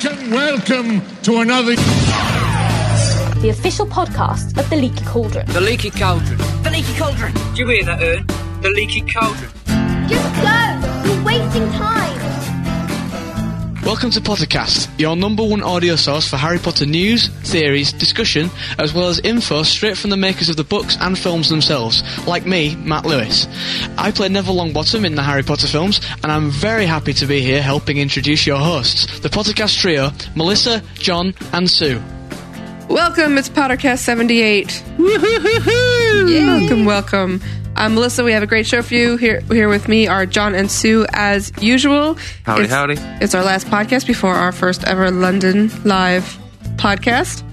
Welcome, welcome to another. the official podcast of The Leaky Cauldron. The leaky cauldron. The leaky cauldron. Do you hear that, Ern? The leaky cauldron. Just go! You're wasting time! Welcome to Pottercast, your number one audio source for Harry Potter news, theories, discussion, as well as info straight from the makers of the books and films themselves, like me, Matt Lewis. I play Neville Longbottom in the Harry Potter films, and I'm very happy to be here helping introduce your hosts, the Pottercast trio, Melissa, John, and Sue. Welcome, it's Pottercast 78. Welcome, welcome. I'm Melissa. We have a great show for you. Here, here with me are John and Sue, as usual. Howdy, it's, howdy. It's our last podcast before our first ever London live podcast.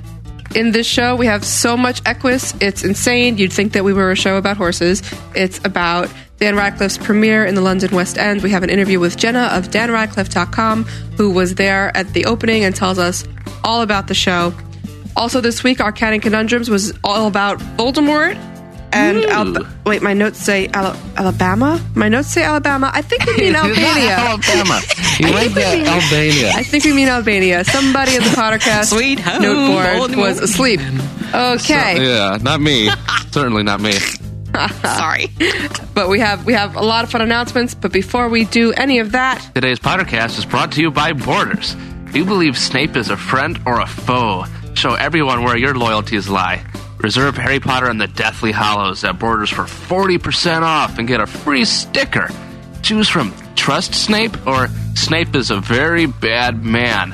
In this show, we have so much Equus. It's insane. You'd think that we were a show about horses. It's about Dan Radcliffe's premiere in the London West End. We have an interview with Jenna of DanRadcliffe.com, who was there at the opening and tells us all about the show. Also, this week, our Canon Conundrums was all about Voldemort. And Ooh. Alba- wait, my notes say Ala- Alabama. My notes say Alabama. I think we mean Albania. Alabama. You like that Albania. I think we mean Albania. Somebody in the Pottercast Sweet home, noteboard Baltimore. was asleep. Okay, Yeah, not me. Certainly not me. sorry, but we have we have a lot of fun announcements. But before we do any of that, Today's podcast is brought to you by Borders. Do you believe Snape is a friend or a foe? Show everyone where your loyalties lie. Reserve Harry Potter and the Deathly Hallows at Borders for 40% off and get a free sticker. Choose from Trust Snape or Snape is a very bad man.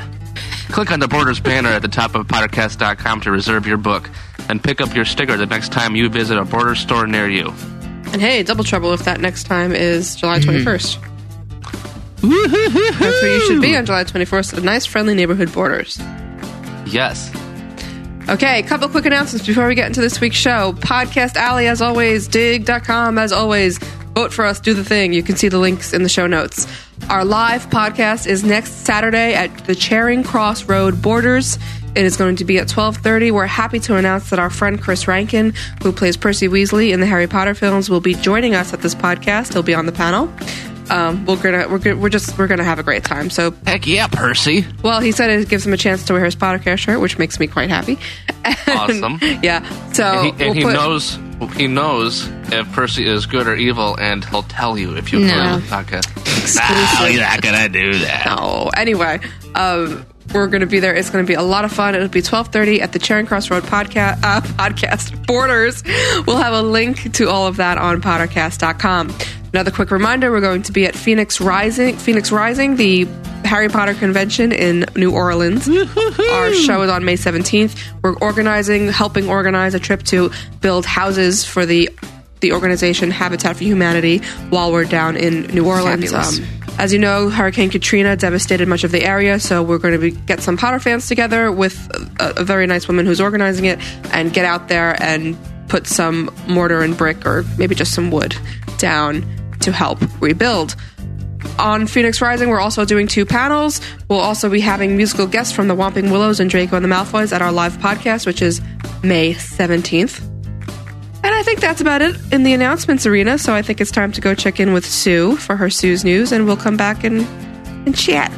Click on the Borders banner at the top of Pottercast.com to reserve your book and pick up your sticker the next time you visit a Borders store near you. and hey, double trouble if that next time is July hmm. twenty first. That's where you should be on July twenty first. A nice, friendly neighborhood Borders. Yes. Okay, a couple quick announcements before we get into this week's show. Podcast Alley, as always, Digg.com, as always. Vote for us, do the thing. You can see the links in the show notes. Our live podcast is next Saturday at the Charing Cross Road Borders. It is going to be at 12:30. We're happy to announce that our friend Chris Rankin, who plays Percy Weasley in the Harry Potter films, will be joining us at this podcast. He'll be on the panel. Um, we're gonna we're, gonna- we're just we're gonna have a great time. So Heck yeah, Percy. well, he said it gives him a chance to wear his Pottercast shirt, which makes me quite happy. And- Awesome. yeah. So And he, and we'll he put- knows he knows if Percy is good or evil, and he'll tell you if you No. podcast. No, you're not gonna do that. No. Anyway, um, we're going to be there. It's going to be a lot of fun. It'll be twelve thirty at the Charing Cross Road podcast. Uh, podcast Borders. We'll have a link to all of that on Pottercast.com. Another quick reminder: we're going to be at Phoenix Rising. Phoenix Rising, the Harry Potter convention in New Orleans. Our show is on May seventeenth. We're organizing, helping organize a trip to build houses for the the organization Habitat for Humanity while we're down in New Orleans. Um, as you know, Hurricane Katrina devastated much of the area, so we're going to be, get some Potter fans together with a, a very nice woman who's organizing it and get out there and put some mortar and brick or maybe just some wood down to help rebuild. On Phoenix Rising, we're also doing two panels. We'll also be having musical guests from the Whomping Willows and Draco and the Malfoys at our live podcast, which is May 17th. And I think that's about it in the announcements arena. So I think it's time to go check in with Sue for her Sue's news, and we'll come back and, and chat.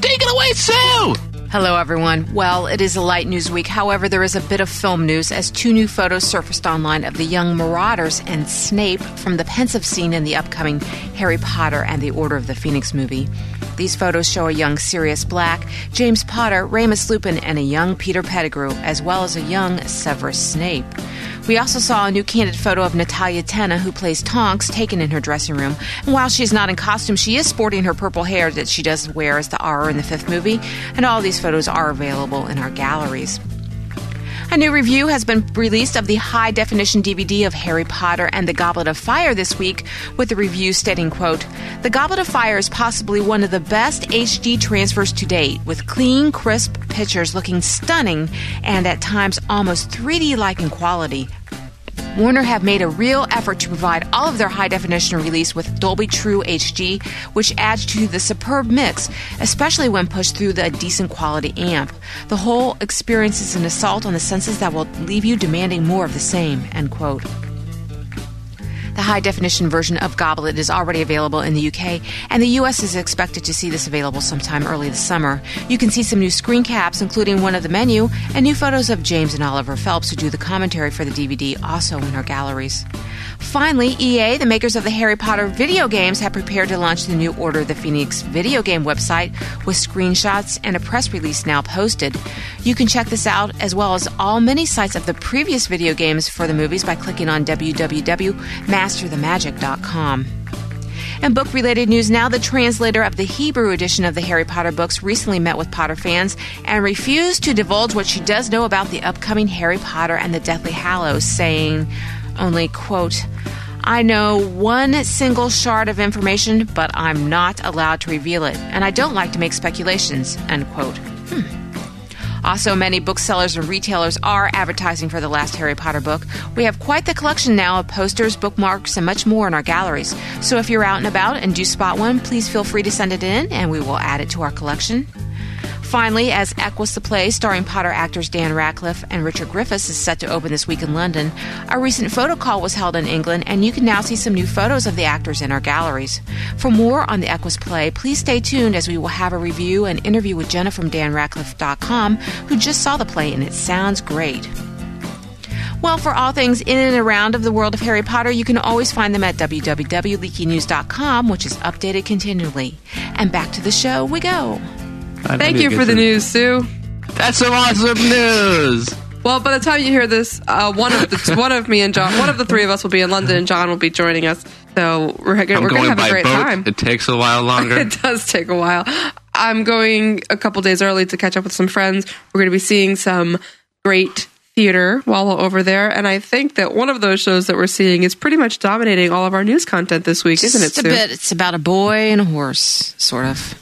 Take it away, Sue. Hello, everyone. Well, it is a light news week. However, there is a bit of film news as two new photos surfaced online of the young Marauders and Snape from the Pensieve scene in the upcoming Harry Potter and the Order of the Phoenix movie. These photos show a young Sirius Black, James Potter, Remus Lupin, and a young Peter Pettigrew, as well as a young Severus Snape. We also saw a new candid photo of Natalia Tena, who plays Tonks, taken in her dressing room. And while she's not in costume, she is sporting her purple hair that she does wear as the R in the fifth movie. And all these photos are available in our galleries. A new review has been released of the high definition DVD of Harry Potter and the Goblet of Fire this week, with the review stating, quote, The Goblet of Fire is possibly one of the best HD transfers to date, with clean, crisp pictures looking stunning and at times almost 3D like in quality. Warner have made a real effort to provide all of their high definition release with Dolby True HD, which adds to the superb mix, especially when pushed through the decent quality amp. The whole experience is an assault on the senses that will leave you demanding more of the same. End quote. The high definition version of Goblet is already available in the UK, and the US is expected to see this available sometime early this summer. You can see some new screen caps, including one of the menu, and new photos of James and Oliver Phelps, who do the commentary for the DVD, also in our galleries. Finally, EA, the makers of the Harry Potter video games, have prepared to launch the new Order of the Phoenix video game website with screenshots and a press release now posted. You can check this out as well as all many sites of the previous video games for the movies by clicking on www.masterthemagic.com. And book related news now, the translator of the Hebrew edition of the Harry Potter books recently met with Potter fans and refused to divulge what she does know about the upcoming Harry Potter and the Deathly Hallows, saying only, quote, I know one single shard of information, but I'm not allowed to reveal it, and I don't like to make speculations, end quote. Hmm. Also, many booksellers and retailers are advertising for the last Harry Potter book. We have quite the collection now of posters, bookmarks, and much more in our galleries. So if you're out and about and do spot one, please feel free to send it in and we will add it to our collection. Finally, as Equus the Play, starring Potter actors Dan Radcliffe and Richard Griffiths, is set to open this week in London, a recent photo call was held in England, and you can now see some new photos of the actors in our galleries. For more on the Equus Play, please stay tuned as we will have a review and interview with Jenna from DanRadcliffe.com, who just saw the play, and it sounds great. Well, for all things in and around of the world of Harry Potter, you can always find them at www.leakynews.com, which is updated continually. And back to the show we go. Thank you for the news, Sue. That's some awesome news. Well, by the time you hear this, uh, one of the one of me and John, one of the three of us will be in London, and John will be joining us. So we're, gonna- we're going to have by a great boat. time. It takes a while longer. it does take a while. I'm going a couple days early to catch up with some friends. We're going to be seeing some great theater while we're over there, and I think that one of those shows that we're seeing is pretty much dominating all of our news content this week, isn't it? Just a Sue? bit. It's about a boy and a horse, sort of.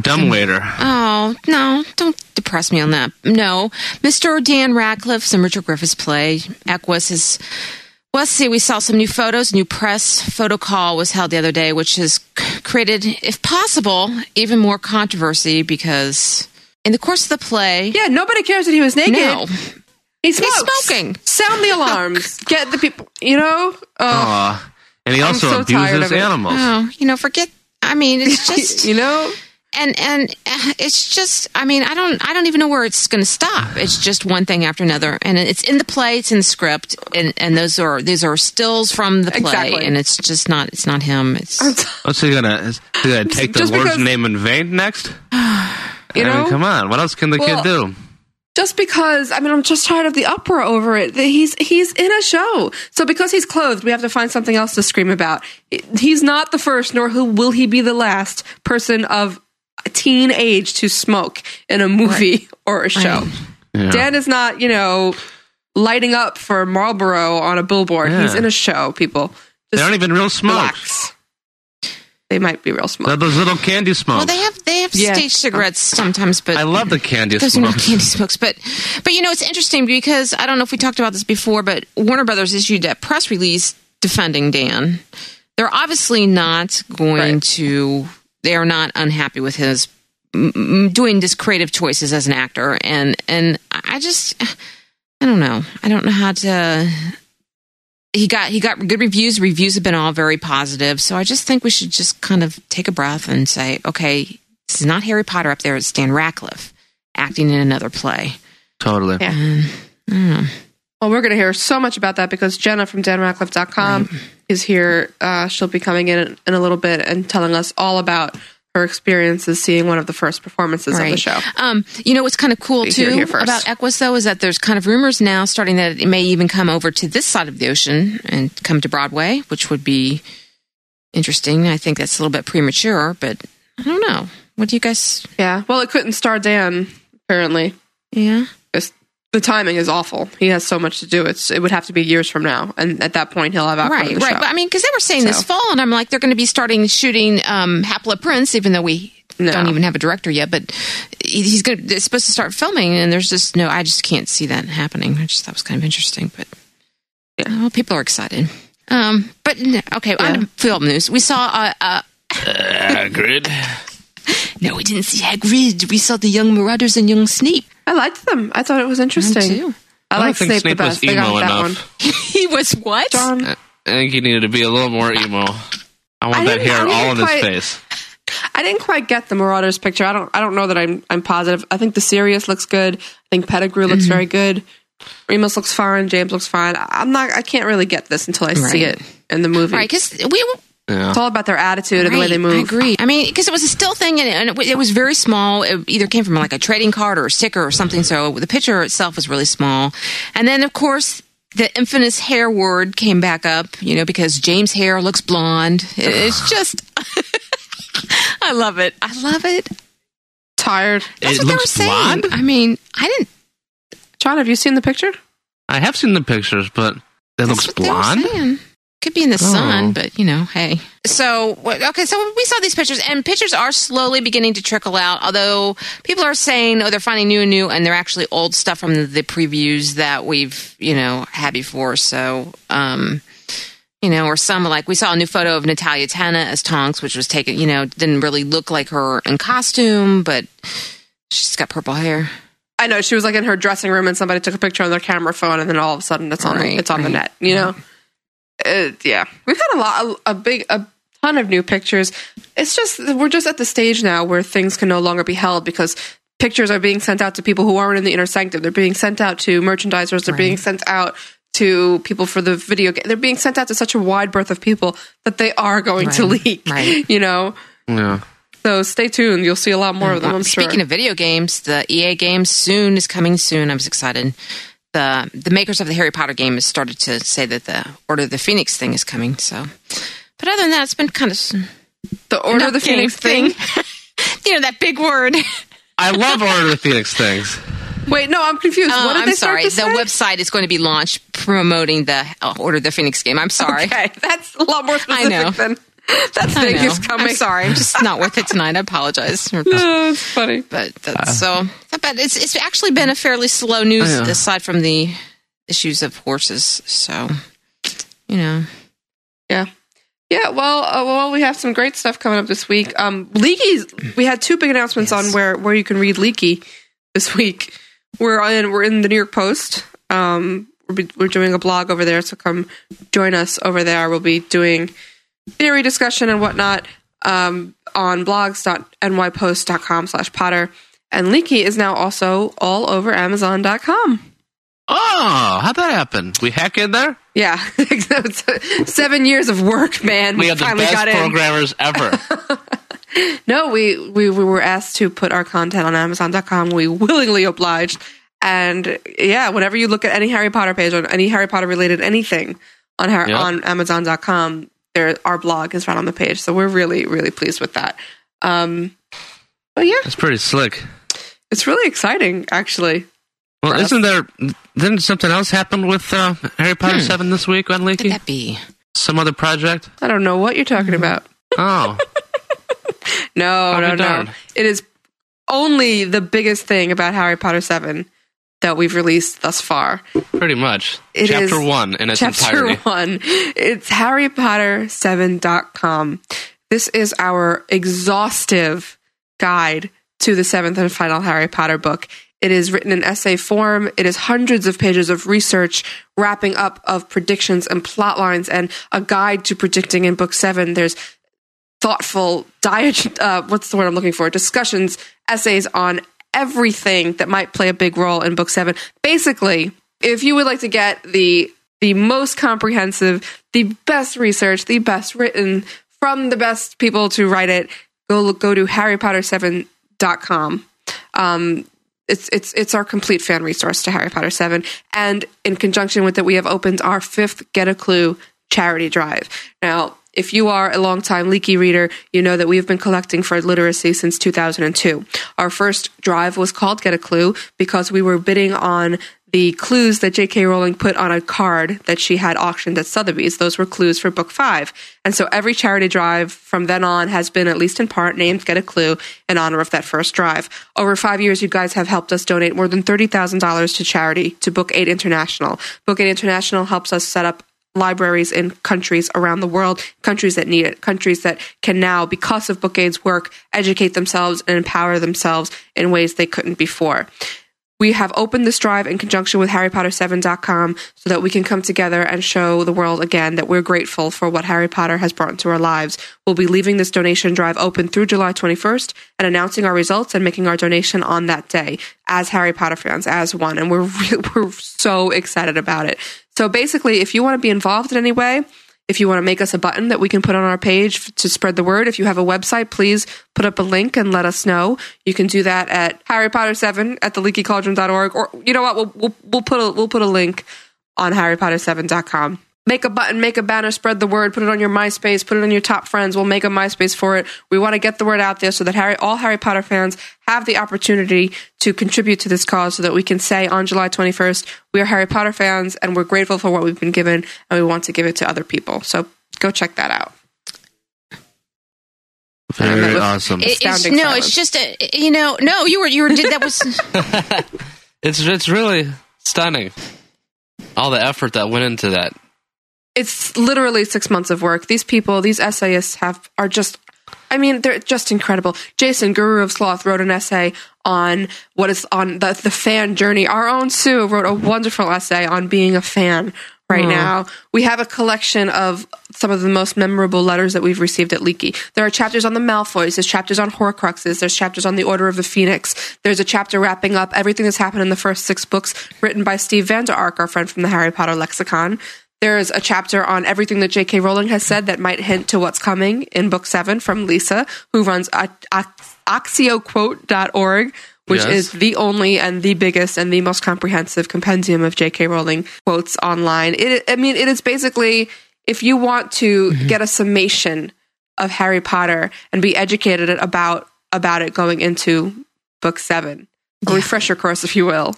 Dumb waiter. Oh, no, don't depress me on that. No. Mr. Dan Radcliffe's and Richard Griffith's play, Equus, is. Well, let's see, we saw some new photos. New press photo call was held the other day, which has created, if possible, even more controversy because in the course of the play. Yeah, nobody cares that he was naked. No. He smokes. smoking. Sound the alarms. Get the people. You know. Uh, Aw. And he also so abuses animals. Oh, you know, forget. I mean, it's just. you know. And and uh, it's just i mean i don't i don't even know where it's going to stop it's just one thing after another and it's in the play it's in the script and and those are these are stills from the play Exactly. and it's just not it's not him it's What's he gonna? Is he gonna take the Lord's because- name in vain next? You I mean, know. come on. What else can the Well, kid do? just because I mean I'm just tired of the uproar over it. He's he's in a show, so because he's clothed, we have to find something else to scream about. He's not the first, nor who will he be the last person of teen age to smoke in a movie or a show. Right. Yeah. Dan is not, you know, lighting up for Marlboro on a billboard. Yeah. He's in a show. People, They just aren't even real smokes. relax. They might be real smoke. They're those little candy smokes. well they have they have Yeah. stage cigarettes sometimes but I love the candy those are not candy smokes but but you know it's interesting because i don't know if we talked about this before but warner brothers issued a press release defending dan they're obviously not going Right. to they are not unhappy with his m- m- doing his creative choices as an actor. And and i just i don't know. I don't know how to he got he got good reviews. Reviews have been all very positive. So i just think we should just kind of take a breath and say okay this is not harry potter up there. It's dan radcliffe acting in another play. Totally. Yeah. and i don't know Well, we're going to hear so much about that because Jenna from danradcliffe.com is here. Uh, she'll be coming in in a little bit and telling us all about her experiences seeing one of the first performances of the show. Um, you know what's kind of cool You hear it too here first. about Equus though is that there's kind of rumors now starting that it may even come over to this side of the ocean and come to Broadway, which would be interesting. I think that's a little bit premature, but I don't know. What do you guys? Yeah. Well, it couldn't star Dan, apparently. Yeah. It's- the timing is awful. He has so much to do. It's it would have to be years from now, and at that point he'll have outgrown Right, the right. show. But I mean, because they were saying this fall, and I'm like, they're going to be starting shooting um, Half-Blood Prince, even though we No. don't even have a director yet. But he's going to, supposed to start filming, and there's just no, I just can't see that happening. I just thought was kind of interesting, but yeah, well, people are excited. Um, but okay, on Yeah. to film news. We saw uh, uh, Hagrid. no, we didn't see Hagrid. We saw the young Marauders and young Snape. I liked them. I thought it was interesting. too. I, I like think Snape, Snape the was best. They got emo that enough. one. he was what? John, I think he needed to be a little more emo. I want I that didn't- hair all in his quite- face. I didn't quite get the Marauders picture. I don't. I don't know that I'm. I'm positive. I think the Sirius looks good. I think Pettigrew looks mm-hmm. very good. Remus looks fine. James looks fine. I'm not. I can't really get this until I see it in the movie. Right, because we Yeah. It's all about their attitude and the way they move. I agree. I mean, because it was a still thing, and, and it, it was very small. It either came from like a trading card or a sticker or something. So the picture itself was really small. And then, of course, the infamous hair word came back up. You know, because James' hair looks blonde. It- It's just, I love it. I love it. Tired. That's It what they were saying. blonde? I mean, I didn't. John, have you seen the picture? I have seen the pictures, but it That's looks what they were blonde. Saying. Could be in the Oh. sun, but you know, hey. So okay, so we saw these pictures, and pictures are slowly beginning to trickle out. Although people are saying, oh, they're finding new and new, and they're actually old stuff from the, the previews that we've you know had before. So, um, you know, or some like we saw a new photo of Natalia Tena as Tonks, which was taken. You know, didn't really look like her in costume, but she's got purple hair. I know she was like in her dressing room and somebody took a picture on their camera phone and then all of a sudden it's on Right, it's on the net. You know, uh, yeah, we've had a lot, a, a big, a ton of new pictures. It's just we're just at the stage now where things can no longer be held because pictures are being sent out to people who aren't in the inner sanctum. They're being sent out to merchandisers. They're being sent out to people for the video game. They're being sent out to such a wide berth of people that they are going to leak. right. You know. Yeah. So stay tuned. You'll see a lot more of them. I'm Speaking sure. of video games, the EA game soon is coming soon. I was excited. The the makers of the Harry Potter game has started to say that the Order of the Phoenix thing is coming. So, but other than that, it's been kind of the Order of the Phoenix thing. you know that big word. I love Order of the Phoenix things. Wait, no, I'm confused. Uh, what did I'm they start sorry. to The website is going to be launched promoting the uh, Order of the Phoenix game. I'm sorry. Okay, that's a lot more specific know. than that I thing coming. I'm sorry. I'm just not with it tonight. I apologize. Oh, it's funny. but that's so. But it's it's actually been a fairly slow news aside from the issues of horses. So, you know, Yeah. Yeah, well, uh, well, we have some great stuff coming up this week. Um, Leaky's, we had two big announcements Yes. on where, where you can read Leaky this week. We're in, we're in the New York Post. Um, we're, be, we're doing a blog over there, so come join us over there. We'll be doing theory discussion and whatnot um, on blogs.nypost.com slash Potter. And Leaky is now also all over Amazon.com. Oh, how'd that happen? We hack in there? Yeah, seven years of work, man. We have the finally best got in. programmers ever. No, we, we we were asked to put our content on Amazon.com. We willingly obliged, and yeah, whenever you look at any Harry Potter page on any Harry Potter related anything on Har- Yep. on Amazon.com, there our blog is right on the page. So we're really really pleased with that. Um, but yeah, it's pretty slick. it's really exciting actually. Well, isn't there? Didn't something else happen with uh, Harry Potter Seven this week on could Leaky? that be? Some other project? I don't know what you're talking about. Oh, No, I'll no, no. It is only the biggest thing about Harry Potter Seven that we've released thus far. pretty much. It Chapter is one in its chapter entirety. one. It's harrypotter7.com. This is our exhaustive guide to the seventh and final Harry Potter book. It is written in essay form. It is hundreds of pages of research, wrapping up of predictions and plot lines, and a guide to predicting in book seven. There's thoughtful diet. Uh, what's the word I'm looking for? Discussions, essays on everything that might play a big role in book seven. Basically, if you would like to get the the most comprehensive, the best research, the best written from the best people to write it, go look, go to harrypotter7.com. Um, it's it's it's our complete fan resource to Harry Potter 7 and in conjunction with it we have opened our fifth Get a Clue charity drive. Now, if you are a longtime leaky reader, you know that we have been collecting for literacy since 2002. Our first drive was called Get a Clue because we were bidding on the clues that J.K. Rowling put on a card that she had auctioned at Sotheby's. Those were clues for book five. And so every charity drive from then on has been, at least in part, named Get a Clue in honor of that first drive. Over five years, you guys have helped us donate more than $30,000 to charity to Book Aid International. Book Aid International helps us set up libraries in countries around the world, countries that need it, countries that can now, because of Book Aid's work, educate themselves and empower themselves in ways they couldn't before. we have opened this drive in conjunction with HarryPotter7.com so that we can come together and show the world again that we're grateful for what Harry Potter has brought into our lives. We'll be leaving this donation drive open through July 21st and announcing our results and making our donation on that day as Harry Potter fans, as one. And we're, re- we're so excited about it. So basically, if you want to be involved in any way, if you want to make us a button that we can put on our page to spread the word, if you have a website, please put up a link and let us know. You can do that at Harry Potter 7 at theleakycauldron.org or you know what, we'll, we'll, we'll put a, we'll put a link on harrypotter7.com. Make a button, make a banner, spread the word, put it on your MySpace, put it on your top friends. We'll make a MySpace for it. We want to get the word out there so that Harry, all Harry Potter fans have the opportunity to contribute to this cause so that we can say on July 21st, we are Harry Potter fans and we're grateful for what we've been given and we want to give it to other people. So go check that out. Very awesome. It- it's, Astounding no, silence. it's just a you know no you were you were did that was It's it's really stunning. All the effort that went into that. It's literally six months of work. These people, these essayists have are just I mean, they're just incredible. Jason, Guru of Sloth, wrote an essay on what is on the, the fan journey. Our own Sue wrote a wonderful essay on being a fan right hmm. now. We have a collection of some of the most memorable letters that we've received at Leaky. There are chapters on the Malfoys, there's chapters on Horcruxes, there's chapters on the Order of the Phoenix, there's a chapter wrapping up everything that's happened in the first six books written by Steve Vander Ark, our friend from the Harry Potter Lexicon. There's a chapter on everything that J.K. Rowling has said that might hint to what's coming in book seven from Lisa, who runs accio-quote.org, which Yes. is the only and the biggest and the most comprehensive compendium of J.K. Rowling quotes online. It, I mean, it is basically if you want to mm-hmm. get a summation of Harry Potter and be educated about about it going into book seven, a refresher course, if you will,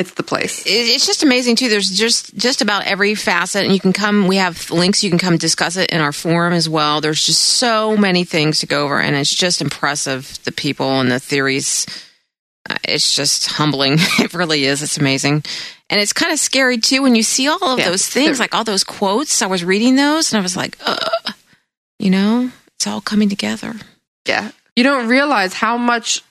it's the place. it's just amazing too. There's just just about every facet, and you can come. We have links. You can come discuss it in our forum as well. There's just so many things to go over, and it's just impressive. The people and the theories. Uh, It's just humbling. It really is. It's amazing, and it's kind of scary too when you see all of Yeah. those things, like all those quotes. I was reading those, and I was like, Ugh. you know, it's all coming together. Yeah. You don't realize how much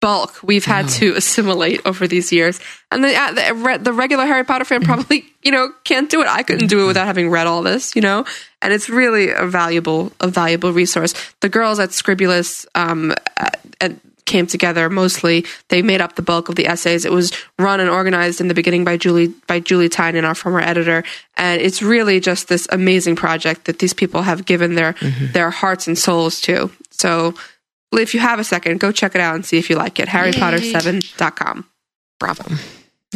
bulk we've had to assimilate over these years. And the, uh, the, the regular Harry Potter fan probably, you know, can't do it. I couldn't do it without having read all this, you know? And it's really a valuable, a valuable resource. The girls at Scribbulus, um, uh, uh, came together mostly they made up the bulk of the essays it was run and organized in the beginning by julie by julie tynan our former editor and it's really just this amazing project that these people have given their their hearts and souls to so if you have a second, go check it out and see if you like it. HarryPotter7.com. Bravo!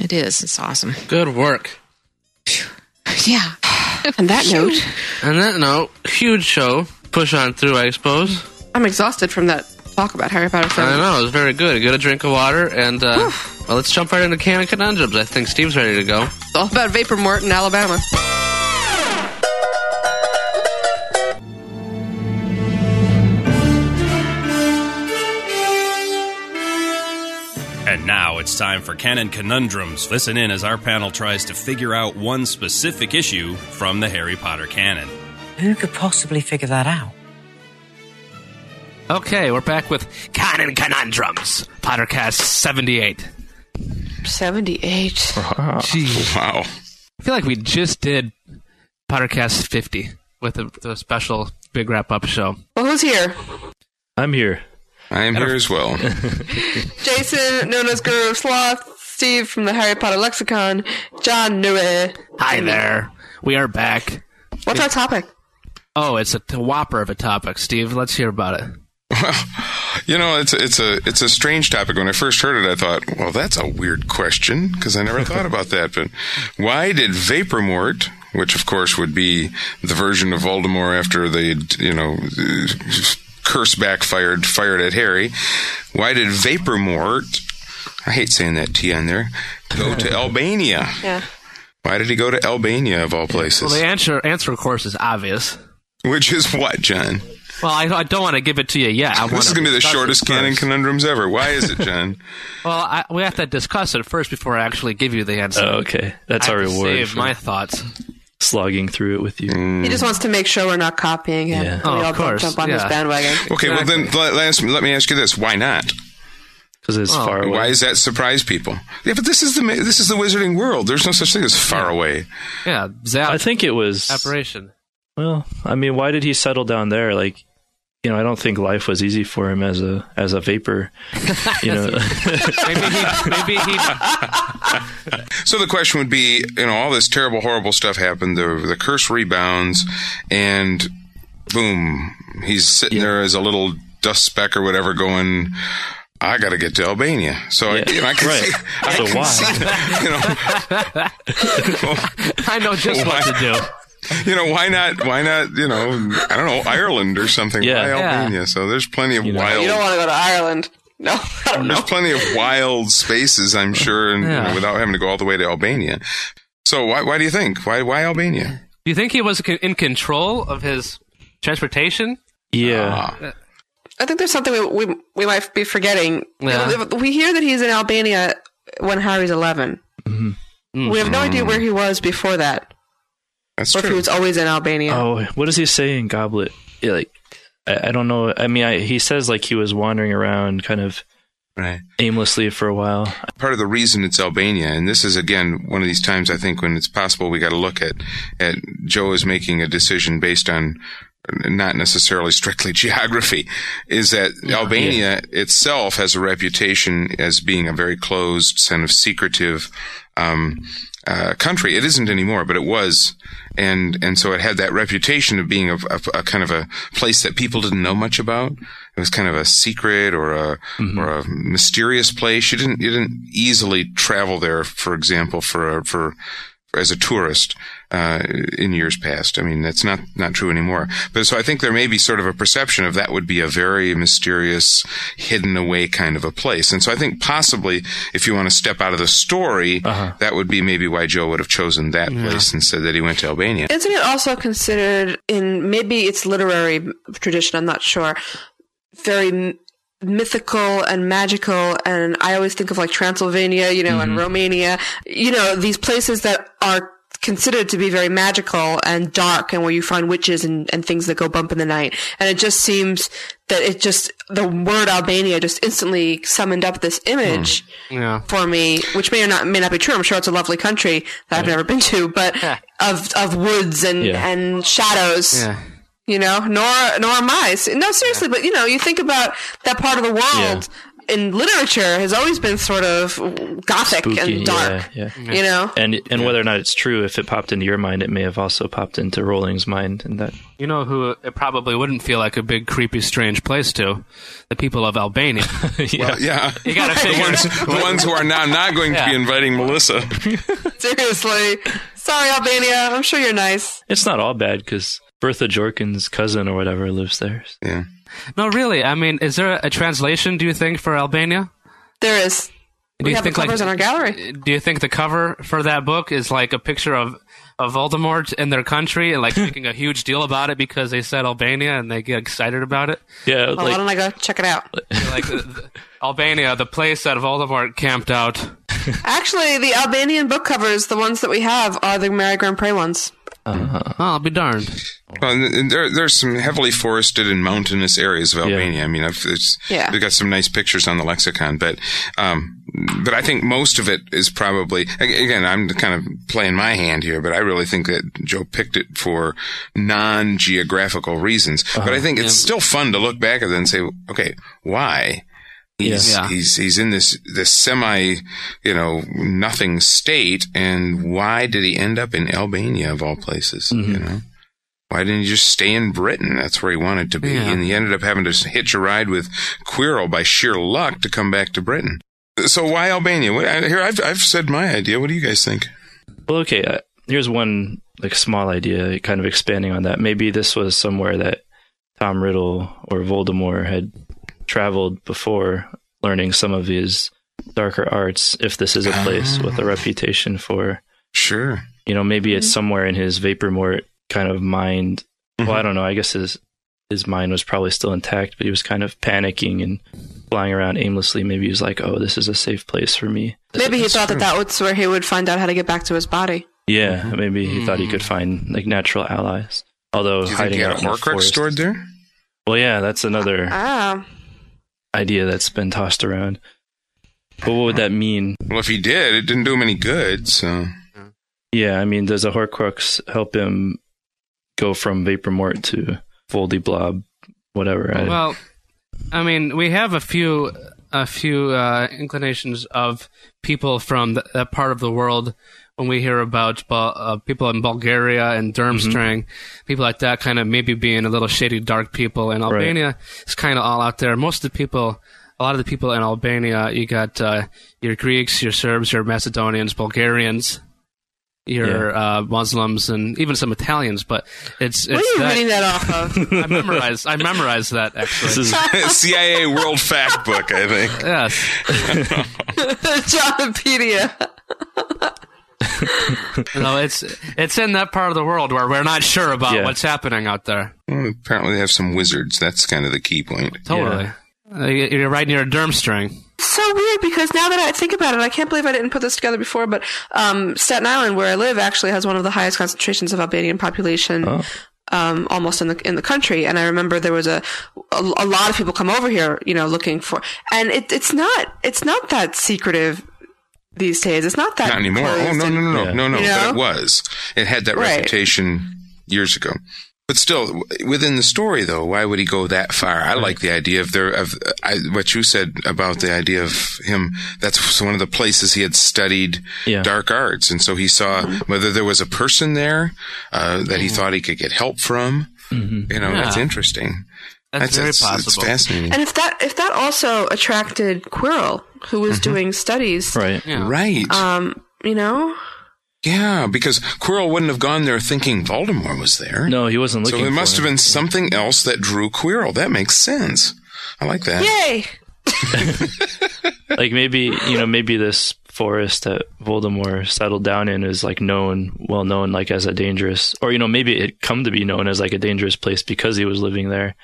It is. It's awesome. Good work. Yeah. On that note, On that note, huge show. Push on through, I suppose. I'm exhausted from that talk about Harry Potter I know, it was very good. Get a drink of water, and, uh, well, let's jump right into can Canon Conundrums. I think Steve's ready to go. It's all about Vapormort in Alabama. Now it's time for Canon Conundrums. Listen in as our panel tries to figure out one specific issue from the Harry Potter canon. Who could possibly figure that out? Okay, we're back with Canon Conundrums. Pottercast 78. 78. Jeez. Wow. I feel like we just did Pottercast 50 with a, the special big wrap up show. Well, who's here? I'm here. I am here as well. Jason, known as Guru of Sloth, Steve from the Harry Potter Lexicon, John Noe. Hi there. We are back. What's our topic? Oh, it's a t- whopper of a topic, Steve. Let's hear about it. Well, You know, it's a, it's a it's a strange topic. When I first heard it, I thought, well, that's a weird question because I never thought about that. But why did Vapormort, which of course would be the version of Voldemort after they, you know, curse backfired, fired at Harry, why did Vapormort? I hate saying that T on there. Go to Albania. Yeah. Why did he go to Albania of all places? Well, the answer, answer of course, is obvious. Which is what, John? Well, I, I don't want to give it to you yet. I This is going to be the shortest canon conundrums ever. Why is it, John? Well, I, we have to discuss it first before I actually give you the answer. Oh, okay. That's I our reward Save for my thoughts. Slogging through it with you. He just wants to make sure we're not copying him. Yeah. We Oh, all of course, jump on his bandwagon. Okay, well then let, let, us- let me ask you this: Why not? because it's Oh. far away. Why does that surprise people? Yeah, but this is the this is the wizarding world. There's no such thing as far away. Yeah, zap. I think it was Apparition. Well, I mean, why did he settle down there? Like, you know, I don't think life was easy for him as a as a vapor. You know, maybe he. Maybe he. So the question would be, you know, all this terrible, horrible stuff happened. The the curse rebounds, and boom, he's sitting there as a little dust speck or whatever, going. I got to get to Albania, so I, Yeah. you know, I can Right. see. I So can why? see you know, I know just what to do. you know, why not? Why not? You know, I don't know, Ireland or something. Yeah. Why Yeah. Albania? So there's plenty of wild. You don't want to go to Ireland. No, I don't know. There's plenty of wild spaces, I'm sure, and you know, without having to go all the way to Albania. So why why do you think? Why why Albania? Do you think he was in control of his transportation? yeah, Ah, I think there's something we we, we might be forgetting. Yeah. We hear that he's in Albania when Harry's 11. Mm-hmm. We have no idea where he was before that, that's or if he was always in Albania. Oh, what does he say in Goblet? Yeah, like, I, I don't know. I mean, I, he says like he was wandering around, kind of Right. aimlessly for a while. Part of the reason it's Albania, and this is again one of these times I think when it's possible we got to look at at Joe is making a decision based on not necessarily strictly geography, is that Albania itself has a reputation as being a very closed, kind of secretive um, uh, country. It isn't anymore, but it was, and and so it had that reputation of being a, a, a kind of a place that people didn't know much about. It was kind of a secret or a mm-hmm. or a mysterious place. You didn't you didn't easily travel there, for example, for a, for as a tourist uh, in years past. I mean, that's not not true anymore. But so I think there may be sort of a perception of that would be a very mysterious, hidden away kind of a place. And so I think possibly if you want to step out of the story, that would be maybe why Joe would have chosen that place instead that he went to Albania. Isn't it also considered in maybe it's literary tradition? I'm not sure. Very mythical and magical, and I always think of like Transylvania, you know, and Romania. You know, these places that are considered to be very magical and dark, and where you find witches and, and things that go bump in the night. And it just seems that it just the word Albania just instantly summoned up this image hmm. Yeah. for me, which may or not may not be true. I'm sure it's a lovely country that I've never been to, but Yeah. of of woods and Yeah. and shadows. Yeah. You know, nor nor am I. No, seriously, but you know, you think about that part of the world in literature has always been sort of gothic Spooky, and dark. yeah, yeah. You know, And and whether or not it's true, if it popped into your mind, it may have also popped into Rowling's mind, and that You know who it probably wouldn't feel like a big, creepy, strange place to? The people of Albania. yeah, Yeah. You gotta the ones, the ones who are now not going to be inviting Melissa. seriously. Sorry, Albania. I'm sure you're nice. it's not all bad because Bertha Jorkins' cousin or whatever lives there. Yeah. No, really. I mean, is there a translation? Do you think for Albania? There is. Do We you have the think, like- covers in our gallery. Do you think the cover for that book is like a picture of of Voldemort in their country and like making a huge deal about it because they said Albania and they get excited about it? Yeah, Well, why like don't I go check it out? like the, the- Albania, the place that Voldemort camped out. Actually, the Albanian book covers, the ones that we have, are the Mary GrandPré ones. Oh, I'll be darned. Well, and- and there, there's some heavily forested and mountainous areas of Albania. I mean, I've, it's, Yeah. we've got some nice pictures on the lexicon, but, um, but I think most of it is probably, again, I'm kind of playing my hand here, but I really think that Joe picked it for non-geographical reasons. But I think it's still fun to look back at it and say, okay, why? He's, Yeah. he's, he's in this, this semi, you know, nothing state. And why did he end up in Albania of all places? You know? Why didn't he just stay in Britain? That's where he wanted to be. Yeah. And he ended up having to hitch a ride with Quirrell by sheer luck to come back to Britain. So why Albania? Here, I've, I've said my idea. What do you guys think? Well, okay. Uh, here's one like small idea, kind of expanding on that. Maybe this was somewhere that Tom Riddle or Voldemort had traveled before, learning some of his darker arts. If this is a place with a reputation for, Sure. you know, maybe it's somewhere in his Vapormort kind of mind. Well, I mm-hmm. don't know. I guess his his mind was probably still intact, but he was kind of panicking and flying around aimlessly. Maybe he was like, "Oh, this is a safe place for me." Maybe he thought that that was where he would find out how to get back to his body. Yeah, mm-hmm. maybe he thought he mm. could find like natural allies. Although Do you think hiding he had out a in the Horcrux forest. stored there? Well, yeah, that's another Ah, idea that's been tossed around. But what would that mean? Well, if he did, it didn't do him any good. So Yeah, I mean, does a Horcrux help him go from Vapormort to Voldy Blob, whatever? I- Well, I mean, we have a few a few uh, inclinations of people from th- that part of the world when we hear about uh, people in Bulgaria and Durmstrang, people like that, kind of maybe being a little shady, dark people. And Albania is kind of all out there. Most of the people. A lot of the people in Albania, you got uh, your Greeks, your Serbs, your Macedonians, Bulgarians, your uh, Muslims, and even some Italians. But it's, it's What are you that- reading that off of? I memorized. I memorized that actually. this is CIA World Fact Book, I think. Yes. Jonopedia. no, it's it's in that part of the world where we're not sure about Yeah. what's happening out there. Well, apparently, they have some wizards. That's kind of the key point. Totally. Uh, you- You're right near a Durmstrang. So weird because now that I think about it, I can't believe I didn't put this together before. But um, Staten Island, where I live, actually has one of the highest concentrations of Albanian population. Um, almost in the in the country, and I remember there was a, a a lot of people come over here, you know, looking for, and it, it's not it's not that secretive these days. It's not that Not anymore. Oh closed no, and- no, no, no, no, no. You know? But it was. It had that Right. reputation years ago. But still, within the story, though, why would he go that far? I like the idea of there of I, what you said about the idea of him. That's one of the places he had studied dark arts, and so he saw Mm-hmm. whether there was a person there uh, that he thought he could get help from. You know, that's interesting. That's very It's possible. fascinating. And if that if that also attracted Quirrell, who was doing studies, right, right. um, you know, Yeah, because Quirrell wouldn't have gone there thinking Voldemort was there. No, he wasn't So looking there for must have been something else that drew Quirrell. That makes sense. I like that. yay! like maybe you know maybe this forest that Voldemort settled down in is like known, well known, like as a dangerous, or you know maybe it come to be known as like a dangerous place because he was living there.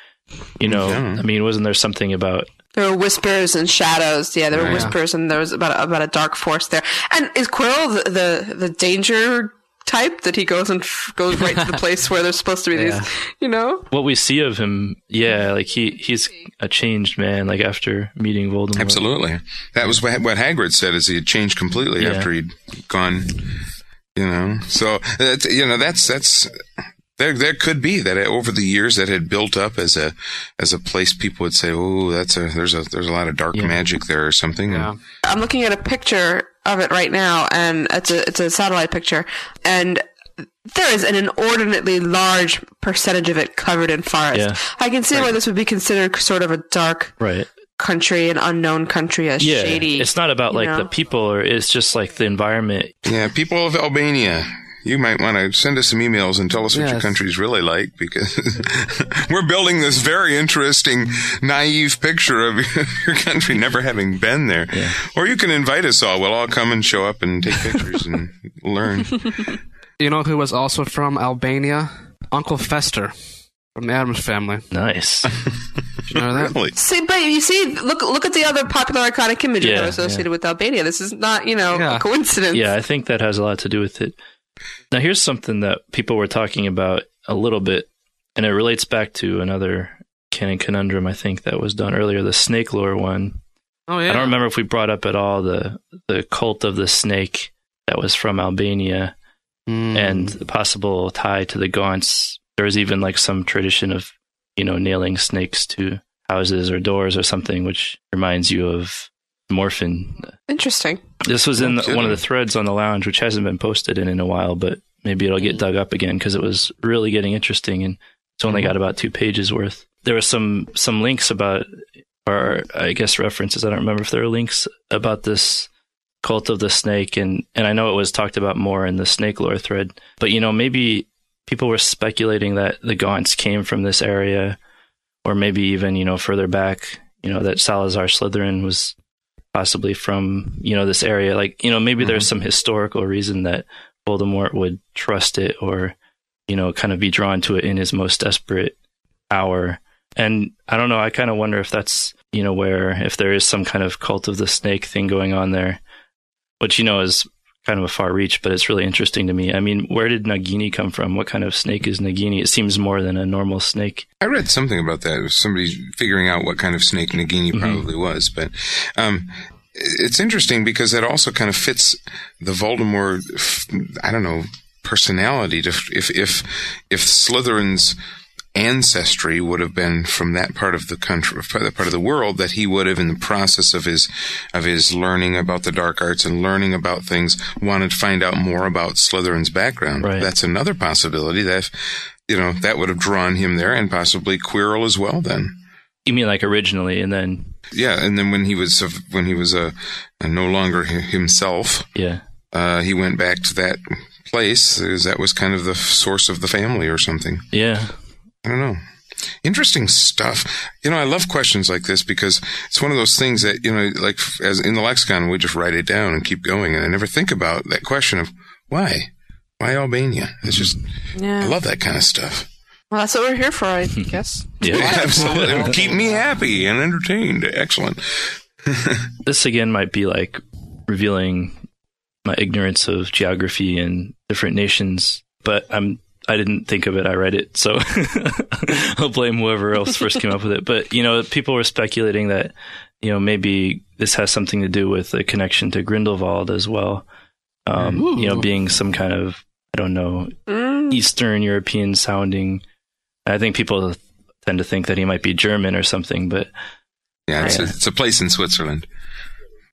You know, Yeah. I mean, wasn't there something about There were whispers and shadows. Yeah, there were Right. whispers, and there was about about a dark force there. And is Quirrell the the, the danger type that he goes and f- goes right to the place where there's supposed to be Yeah. these, you know? what we see of him? Yeah, like he he's a changed man. Like after meeting Voldemort, Absolutely. That was what, what Hagrid said is he had changed completely Yeah. after he'd gone, you know. So, uh, that's, you know, that's, that's, there, there could be that over the years that had built up as a, as a place people would say, oh, that's a, there's a, there's a lot of dark magic there or something. And I'm looking at a picture of it right now, and it's a it's a satellite picture, and there is an inordinately large percentage of it covered in forest. Yeah. I can see why this would be considered sort of a dark right? country, an unknown country, a Yeah, shady. it's not about like know? the people, or it's just like the environment. Yeah, people of Albania, you might want to send us some emails and tell us what your Yes. country's really like because we're building this very interesting, naive picture of your country never having been there. Or you can invite us all. We'll all come and show up and take pictures and learn. You know who was also from Albania? Uncle Fester from the Addams family. Nice. You know that? Really? See, but you see, look look at the other popular iconic images that are associated with Albania. This is not, you know, a coincidence. Yeah, I think that has a lot to do with it. Now, here's something that people were talking about a little bit, and it relates back to another canon conundrum I think that was done earlier, the snake lore one. Oh yeah. I don't remember if we brought up at all the the cult of the snake that was from Albania hmm. and the possible tie to the Gaunts. There was even like some tradition of, you know, nailing snakes to houses or doors or something, which reminds you of Morfin. Interesting. This was in the, one of the threads on the lounge, which hasn't been posted in in a while, but maybe it'll get mm. dug up again because it was really getting interesting and it's only mm. got about two pages worth. There was some some links about, or I guess references. I don't remember if there were links about this cult of the snake, and and I know it was talked about more in the snake lore thread. But you know, maybe people were speculating that the Gaunts came from this area, or maybe even you know further back. You know that Salazar Slytherin was possibly from you know this area. Like you know maybe there's mm-hmm. some historical reason that Voldemort would trust it, or you know kind of be drawn to it in his most desperate hour. And I don't know. I kind of wonder if that's you know where if there is some kind of cult of the snake thing going on there, which you know is kind of a far reach, but it's really interesting to me. I mean, where did Nagini come from? What kind of snake is Nagini? It seems more than a normal snake. I read something about that. It was somebody figuring out what kind of snake Nagini Mm-hmm. probably was, but um, it's interesting because it also kind of fits the Voldemort. I don't know personality. To if if if Slytherin's ancestry would have been from that part of the country, part of the world, that he would have, in the process of his of his learning about the dark arts and learning about things, wanted to find out more about Slytherin's background. Right. That's another possibility that you know that would have drawn him there, and possibly Quirrell as well. Then, You mean like originally, and then yeah, and then when he was when he was a, a no longer himself, yeah, uh, he went back to that place. because That was kind of the source of the family or something. yeah, I don't know. Interesting stuff. You know, I love questions like this because it's one of those things that, you know, like as in the lexicon, we just write it down and keep going. And I never think about that question of why? Why Albania? It's just, Yeah. I love that kind of stuff. Well, that's what we're here for, I guess. yeah. Absolutely. Keep me happy and entertained. Excellent. this again might be like revealing my ignorance of geography and different nations, but I'm I didn't think of it. I read it, so I'll blame whoever else first came up with it. But you know, people were speculating that you know maybe this has something to do with a connection to Grindelwald as well. Um, you know, being some kind of I don't know Eastern European sounding. I think people tend to think that he might be German or something, but Yeah, it's, a, it's a place in Switzerland.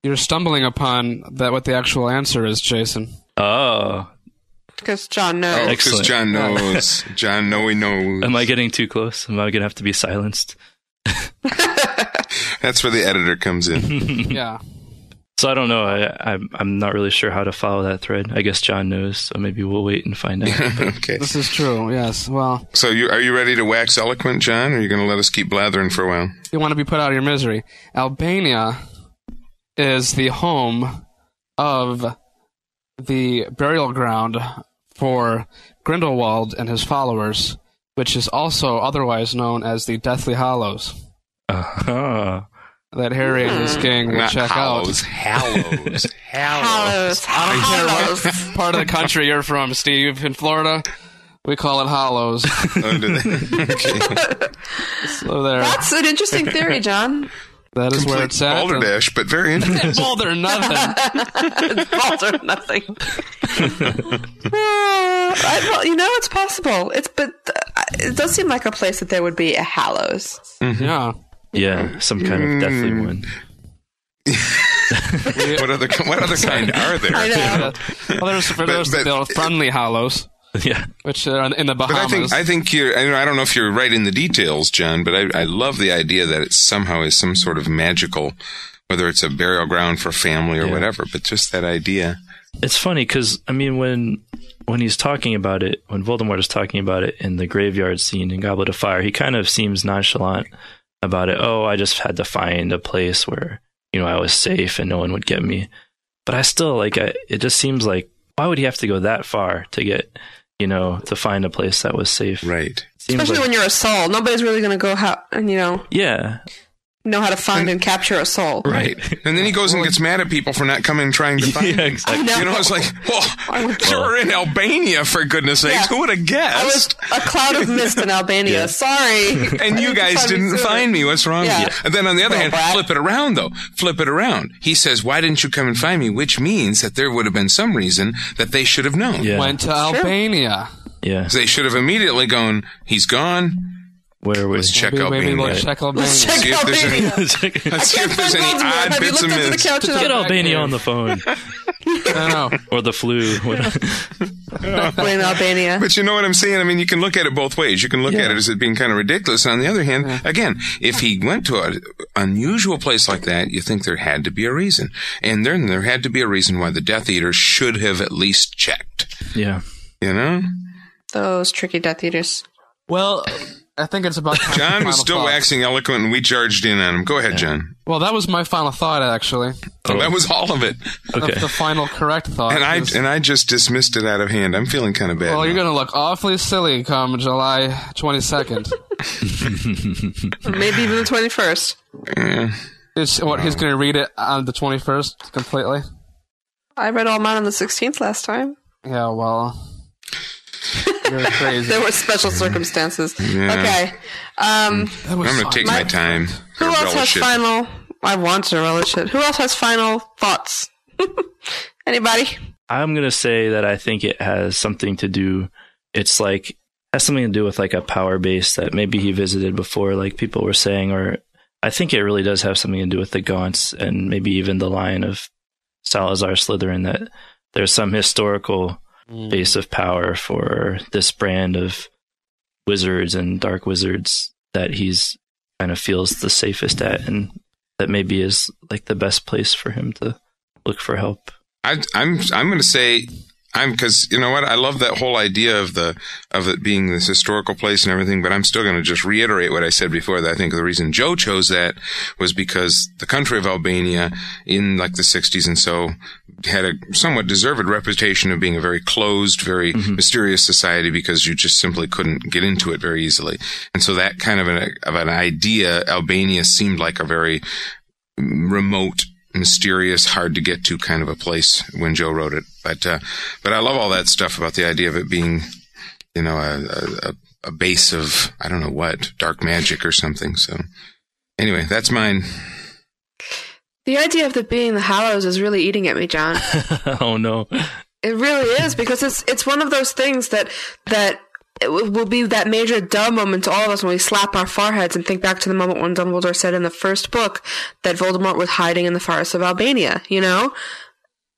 You're stumbling upon that what the actual answer is, Jason. oh, Because John knows. Oh, because Excellent. John knows. John know he knows. Am I getting too close? Am I gonna have to be silenced? That's where the editor comes in. yeah. So I don't know. I, I'm I'm not really sure how to follow that thread. I guess John knows, so maybe we'll wait and find out. okay. This is true, yes. Well, So you are you ready to wax eloquent, John? Or are you going to let us keep blathering for a while? you want to be put out of your misery. Albania is the home of the burial ground for Grindelwald and his followers, which is also otherwise known as the Deathly Hollows. uh-huh. That Harry and his gang will Not check hollows, out. hallows, hallows. Hollows. I don't care Hollows. what part of the country you're from, Steve. In Florida, we call it Hollows. Under the- okay. So there, That's an interesting theory, John. That is where Complete it's at. balderdash, but very interesting. Boulder, nothing. it's false nothing. Uh, I, well, you know, it's possible. It's but uh, it does seem like a place that there would be a Hallows. yeah. Yeah, some kind of deathly Mm. one. what other what other kind are there? I know. Well, there's, there's but- the friendly Hollows, Yeah, which are in the But I Bahamas. think I think you're. I don't- I don't know if you're right in the details, John. But I, I love the idea that it somehow is some sort of magical, whether it's a burial ground for family or Yeah. whatever. But just that idea. it's funny because I mean when when he's talking about it, when Voldemort is talking about it in the graveyard scene in Goblet of Fire, he kind of seems nonchalant about it. Oh, I just had to find a place where you know I was safe and no one would get me. But I still like I, it. Just seems like why would he have to go that far to get you know to find a place that was safe? Right. Seems Especially like- when you're a soul. Nobody's really going to go how and you know yeah, know how to find and capture a soul. right. And then he goes and gets mad at people for not coming and trying to find yeah, him. exactly. I know. You know, it's like, well, you're in Albania for goodness sakes. Yeah. Who would have guessed? I was guessed? a cloud of mist in Albania. Yeah. Sorry. And you guys didn't sooner. find me. What's wrong Yeah. with you? And then on the other Well, hand, Brad. flip it around though. Flip it around. He says, "Why didn't you come and find me?" Which means that there would have been some reason that they should have known. Yeah. Went to Albania. Yeah, They should have immediately gone. He's gone. Where was Let's check Maybe, Albania. maybe we'll check Albania. Let's check See if there's any. Albania. Let's see if there's any Voldemort. odd Have you bits looked of under the couch Get Albania on the phone I know. or the flu. blame Albania? But you know what I'm saying? I mean, you can look at it both ways. You can look Yeah. at it as it being kind of ridiculous. On the other hand, again, if he went to an unusual place like that, you think there had to be a reason. And then there had to be a reason why the Death Eaters should have at least checked. yeah. You know? Those tricky Death Eaters. Well, I think it's about time John was still thoughts. waxing eloquent and we charged in on him. Go ahead, John. Well, that was my final thought, actually. Oh, that was all of it. The, Okay. the final correct thought. And I is- and I just dismissed it out of hand. I'm feeling kind of bad. well, now. you're going to look awfully silly come July 22nd. Maybe even the 21st. Yeah. Is what he's going to read it on the 21st completely? I read all mine on the 16th last time. Yeah, well, you're crazy. There were special circumstances. Yeah. Okay. Um, That was I'm going to take my time. who else has relish it. final I want to relish it. Who else has final thoughts? Anybody? I'm gonna say that I think it has something to do. It's like has something to do with like a power base that maybe he visited before, like people were saying, or I think it really does have something to do with the Gaunts and maybe even the line of Salazar Slytherin. That there's some historical Mm. base of power for this brand of wizards and dark wizards that he's kind of feels the safest at, and that maybe is like the best place for him to look for help. I, I'm I'm going to say I'm because you know what I love that whole idea of the of it being this historical place and everything, but I'm still going to just reiterate what I said before. That I think the reason Joe chose that was because the country of Albania in like the 60s and so had a somewhat deserved reputation of being a very closed, very mm-hmm. mysterious society because you just simply couldn't get into it very easily. And so that kind of an of an idea, Albania seemed like a very remote mysterious, hard to get to kind of a place when Joe wrote it. But uh, but I love all that stuff about the idea of it being, you know, a, a, a base of I don't know what dark magic or something. So anyway, that's mine. The idea of the being the Hallows is really eating at me, John. oh no. It really is because it's it's one of those things that that it will be that major duh moment to all of us when we slap our foreheads and think back to the moment when Dumbledore said in the first book that Voldemort was hiding in the forests of Albania. You know,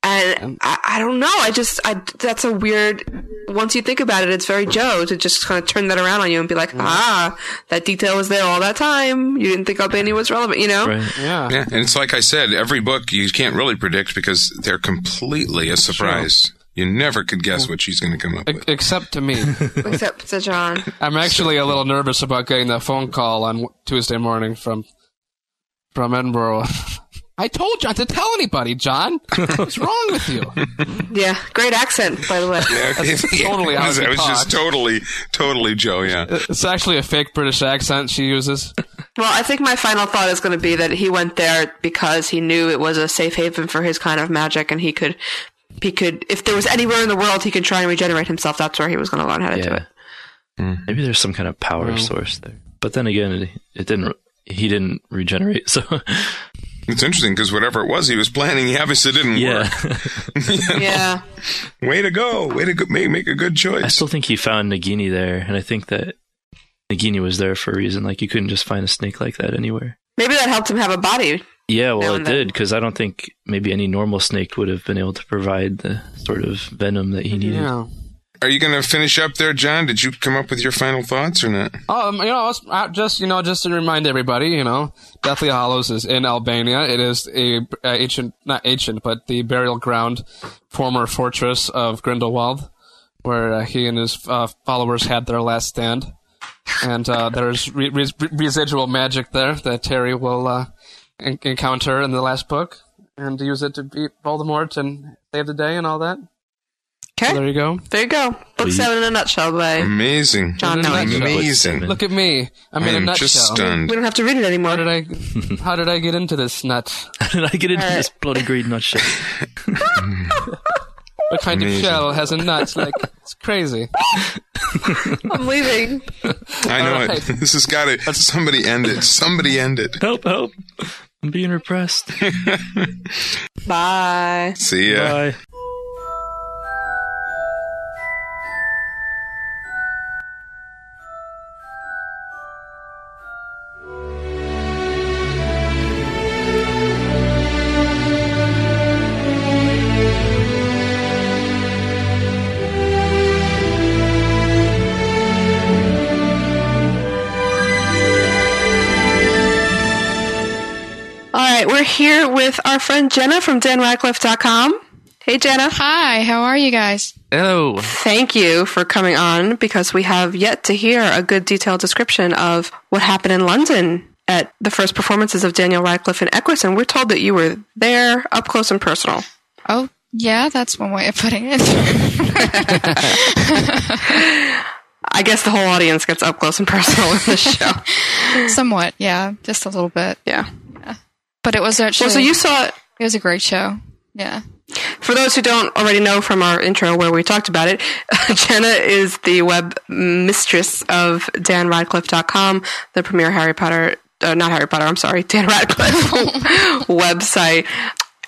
and I, I don't know. I just I that's a weird. Once you think about it, it's very Joe to just kind of turn that around on you and be like, ah, that detail was there all that time. You didn't think Albania was relevant. You know, Yeah. Yeah, and it's like I said, every book you can't really predict because they're completely a surprise. You never could guess what she's going to come up with. Except to me. except to John. I'm actually a little nervous about getting that phone call on Tuesday morning from from Edinburgh. I told you not to tell anybody, John. What's wrong with you? Yeah, great accent, by the way. Yeah, That's totally it how was, it was just totally, totally Joe. Yeah, It's actually a fake British accent she uses. Well, I think my final thought is going to be that he went there because he knew it was a safe haven for his kind of magic, and he could, he could, if there was anywhere in the world he could try and regenerate himself, that's where he was going to learn how to do Yeah. it. Hmm. Maybe there's some kind of power Well. source there. But then again, it, it didn't. He didn't regenerate, so it's interesting because whatever it was he was planning, he obviously didn't yeah. work. Yeah, Way to go! Way to go, make make a good choice. I still think he found Nagini there, and I think that Nagini was there for a reason. Like you couldn't just find a snake like that anywhere. maybe that helped him have a body. Yeah, well, it then. did because I don't think maybe any normal snake would have been able to provide the sort of venom that he needed. Yeah. Are you going to finish up there, John? Did you come up with your final thoughts or not? Um, you know, it's- uh, just you know, just to remind everybody, you know, Deathly Hollows is in Albania. It is a, a ancient, not ancient, but the burial ground, former fortress of Grindelwald, where uh, he and his uh, followers had their last stand. And uh, there's re- re- residual magic there that Terry will uh, en- encounter in the last book, and use it to beat Voldemort and save the day and all that. Okay, There you go. there you go. Book seven in a nutshell by Amazing, John Noe. amazing. Look at me. I'm I in a nutshell. just stunned. We don't have to read it anymore. How did I? How did I get into this nut? How did I get into All right. this bloody green nutshell? What kind Amazing. of shell has a nut? Like it's crazy. I'm leaving. I know All it. This has got to. Somebody end it. Somebody end it. help! Help! I'm being repressed. Bye. See ya. Bye. Here with our friend Jenna from danradcliffe.com. Hey, Jenna. Hi, how are you guys? Oh, Thank you for coming on because we have yet to hear a good detailed description of what happened in London at the first performances of Daniel Radcliffe and Equus, and we're told that you were there up close and personal. Oh, yeah, that's one way of putting it. I guess the whole audience gets up close and personal in this show. Somewhat, yeah, just a little bit. Yeah. But it was actually Well, so you saw it. it was a great show. Yeah. For those who don't already know from our intro where we talked about it, Jenna is the web mistress of danradcliffe.com, the premier Harry Potter uh, not Harry Potter. I'm sorry, Dan Radcliffe website.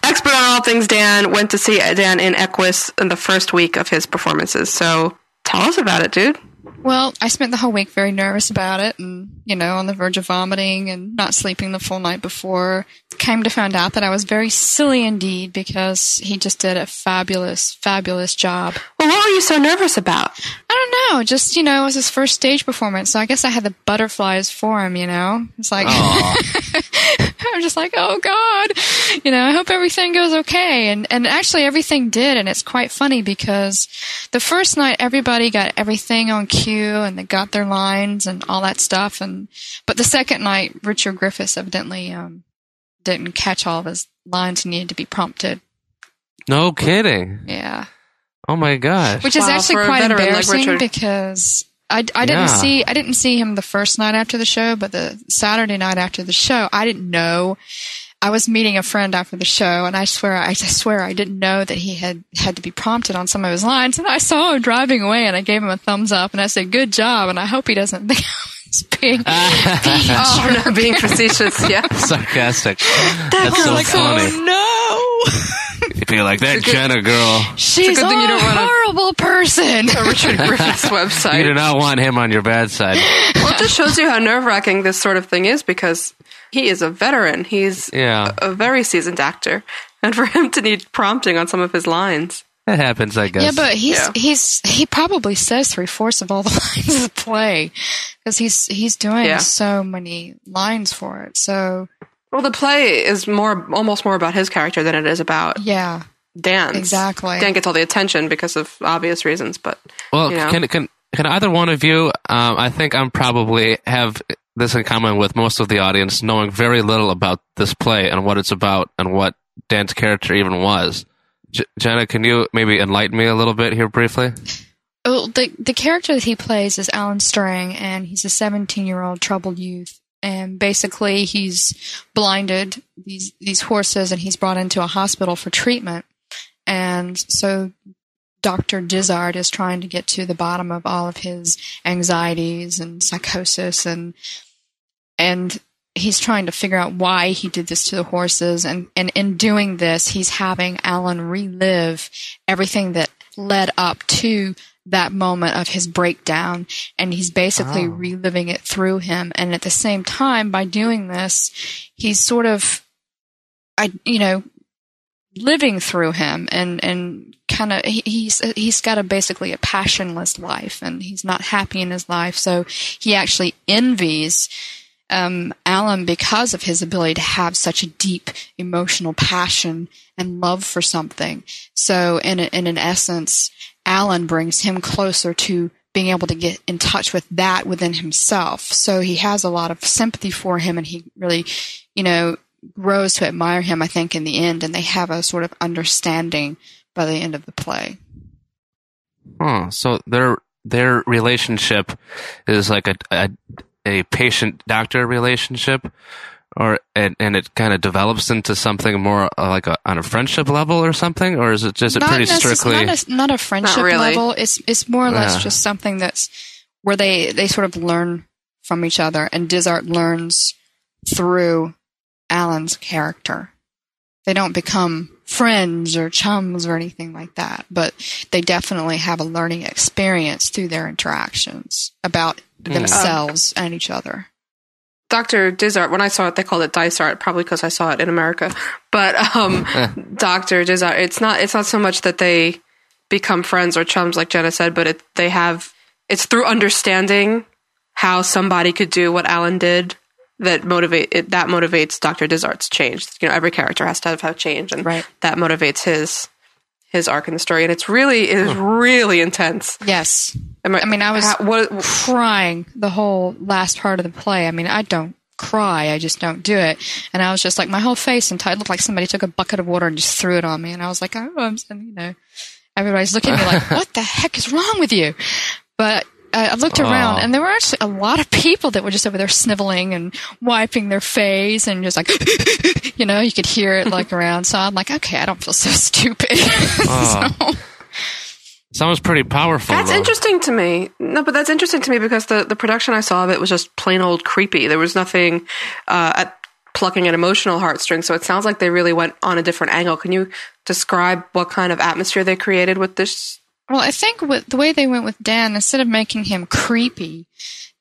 Expert on all things Dan went to see Dan in Equus in the first week of his performances. So tell us about it, dude. Well, I spent the whole week very nervous about it and, you know, on the verge of vomiting and not sleeping the full night before. Came to find out that I was very silly indeed because he just did a fabulous, fabulous job. Well, what were you so nervous about? I don't know. Just, you know, it was his first stage performance. So I guess I had the butterflies for him, you know? It's like, I'm just like, oh God, you know, I hope everything goes okay. And, and actually everything did. And it's quite funny because the first night everybody got everything on cue and they got their lines and all that stuff. And, but the second night, Richard Griffiths evidently, um, didn't catch all of his lines and needed to be prompted. No kidding. Yeah. Oh my gosh. Which is Wow, actually quite veteran like embarrassing because I, I didn't Yeah. see I didn't see him the first night after the show, but the Saturday night after the show, I didn't know. I was meeting a friend after the show, and I swear I, I swear I didn't know that he had had to be prompted on some of his lines. And I saw him driving away, and I gave him a thumbs up, and I said, "Good job," and I hope he doesn't think I was being, being Oh, no, being facetious. Yeah. Sarcastic. That's so like, funny. oh no. If you're like that Jenna girl, She's good a thing you don't run a- horrible person. Richard Griffiths website. you do not want him on your bad side. Well, it just shows you how nerve wracking this sort of thing is because he is a veteran. He's Yeah. a very seasoned actor. And for him to need prompting on some of his lines. That happens, I guess. Yeah, but he's Yeah. he's he probably says three fourths of all the lines of the play because he's he's doing Yeah. so many lines for it. So Well, the play is more, almost more about his character than it is about yeah, Dan Exactly. Dan gets all the attention because of obvious reasons, but Well, you know. can can can either one of you? Um, I think I'm probably have this in common with most of the audience, knowing very little about this play and what it's about and what Dan's character even was. J- Jenna, can you maybe enlighten me a little bit here briefly? well, the the character that he plays is Alan Strang, and he's a 17 year old troubled youth. And basically, he's blinded these these horses, and he's brought into a hospital for treatment. And so, Dr. Dizzard is trying to get to the bottom of all of his anxieties and psychosis, and and he's trying to figure out why he did this to the horses. And and in doing this, he's having Alan relive everything that led up to that moment of his breakdown and he's basically Oh. reliving it through him and at the same time by doing this he's sort of i you know living through him and and kind of he, he's he's got a basically a passionless life and he's not happy in his life so he actually envies um, Alan because of his ability to have such a deep emotional passion and love for something. So, in a, in an essence, Alan brings him closer to being able to get in touch with that within himself. So he has a lot of sympathy for him, and he really, you know, grows to admire him. I think in the end, and they have a sort of understanding by the end of the play. Oh, so their their relationship is like a a, a patient doctor relationship, or and, and it kind of develops into something more uh, like a, on a friendship level or something, or is it just a pretty strictly? not a, not a friendship really. level. It's it's more or less Yeah. just something that's where they they sort of learn from each other, and Dizart learns through Alan's character. They don't become friends or chums or anything like that, but they definitely have a learning experience through their interactions about Hmm. themselves and each other. Dr. Dizart, when I saw it, they called it Dysart, probably because I saw it in America. But um, Dr. Dizart, it's not it's not so much that they become friends or chums, like Jenna said, but it, they have it's through understanding how somebody could do what Alan did that motivate it, that motivates Dr. Dizart's change. You know, every character has to have, have change, and Right. that motivates his his arc in the story. And it's really it is really intense. Yes. I mean, I was how- what, crying the whole last part of the play. I mean, I don't cry. I just don't do it. And I was just like, my whole face and t- looked like somebody took a bucket of water and just threw it on me. And I was like, oh, I'm, you know, everybody's looking at me like, what the heck is wrong with you? But I I looked around Aw. and there were actually a lot of people that were just over there sniveling and wiping their face and just like, you know, you could hear it like around. So I'm like, okay, I don't feel so stupid. Aw. so, Sounds pretty powerful. That's though. interesting to me. No, but that's interesting to me because the, the production I saw of it was just plain old creepy. There was nothing uh, at plucking an emotional heartstring. So it sounds like they really went on a different angle. Can you describe what kind of atmosphere they created with this? Well, I think with the way they went with Dan, instead of making him creepy,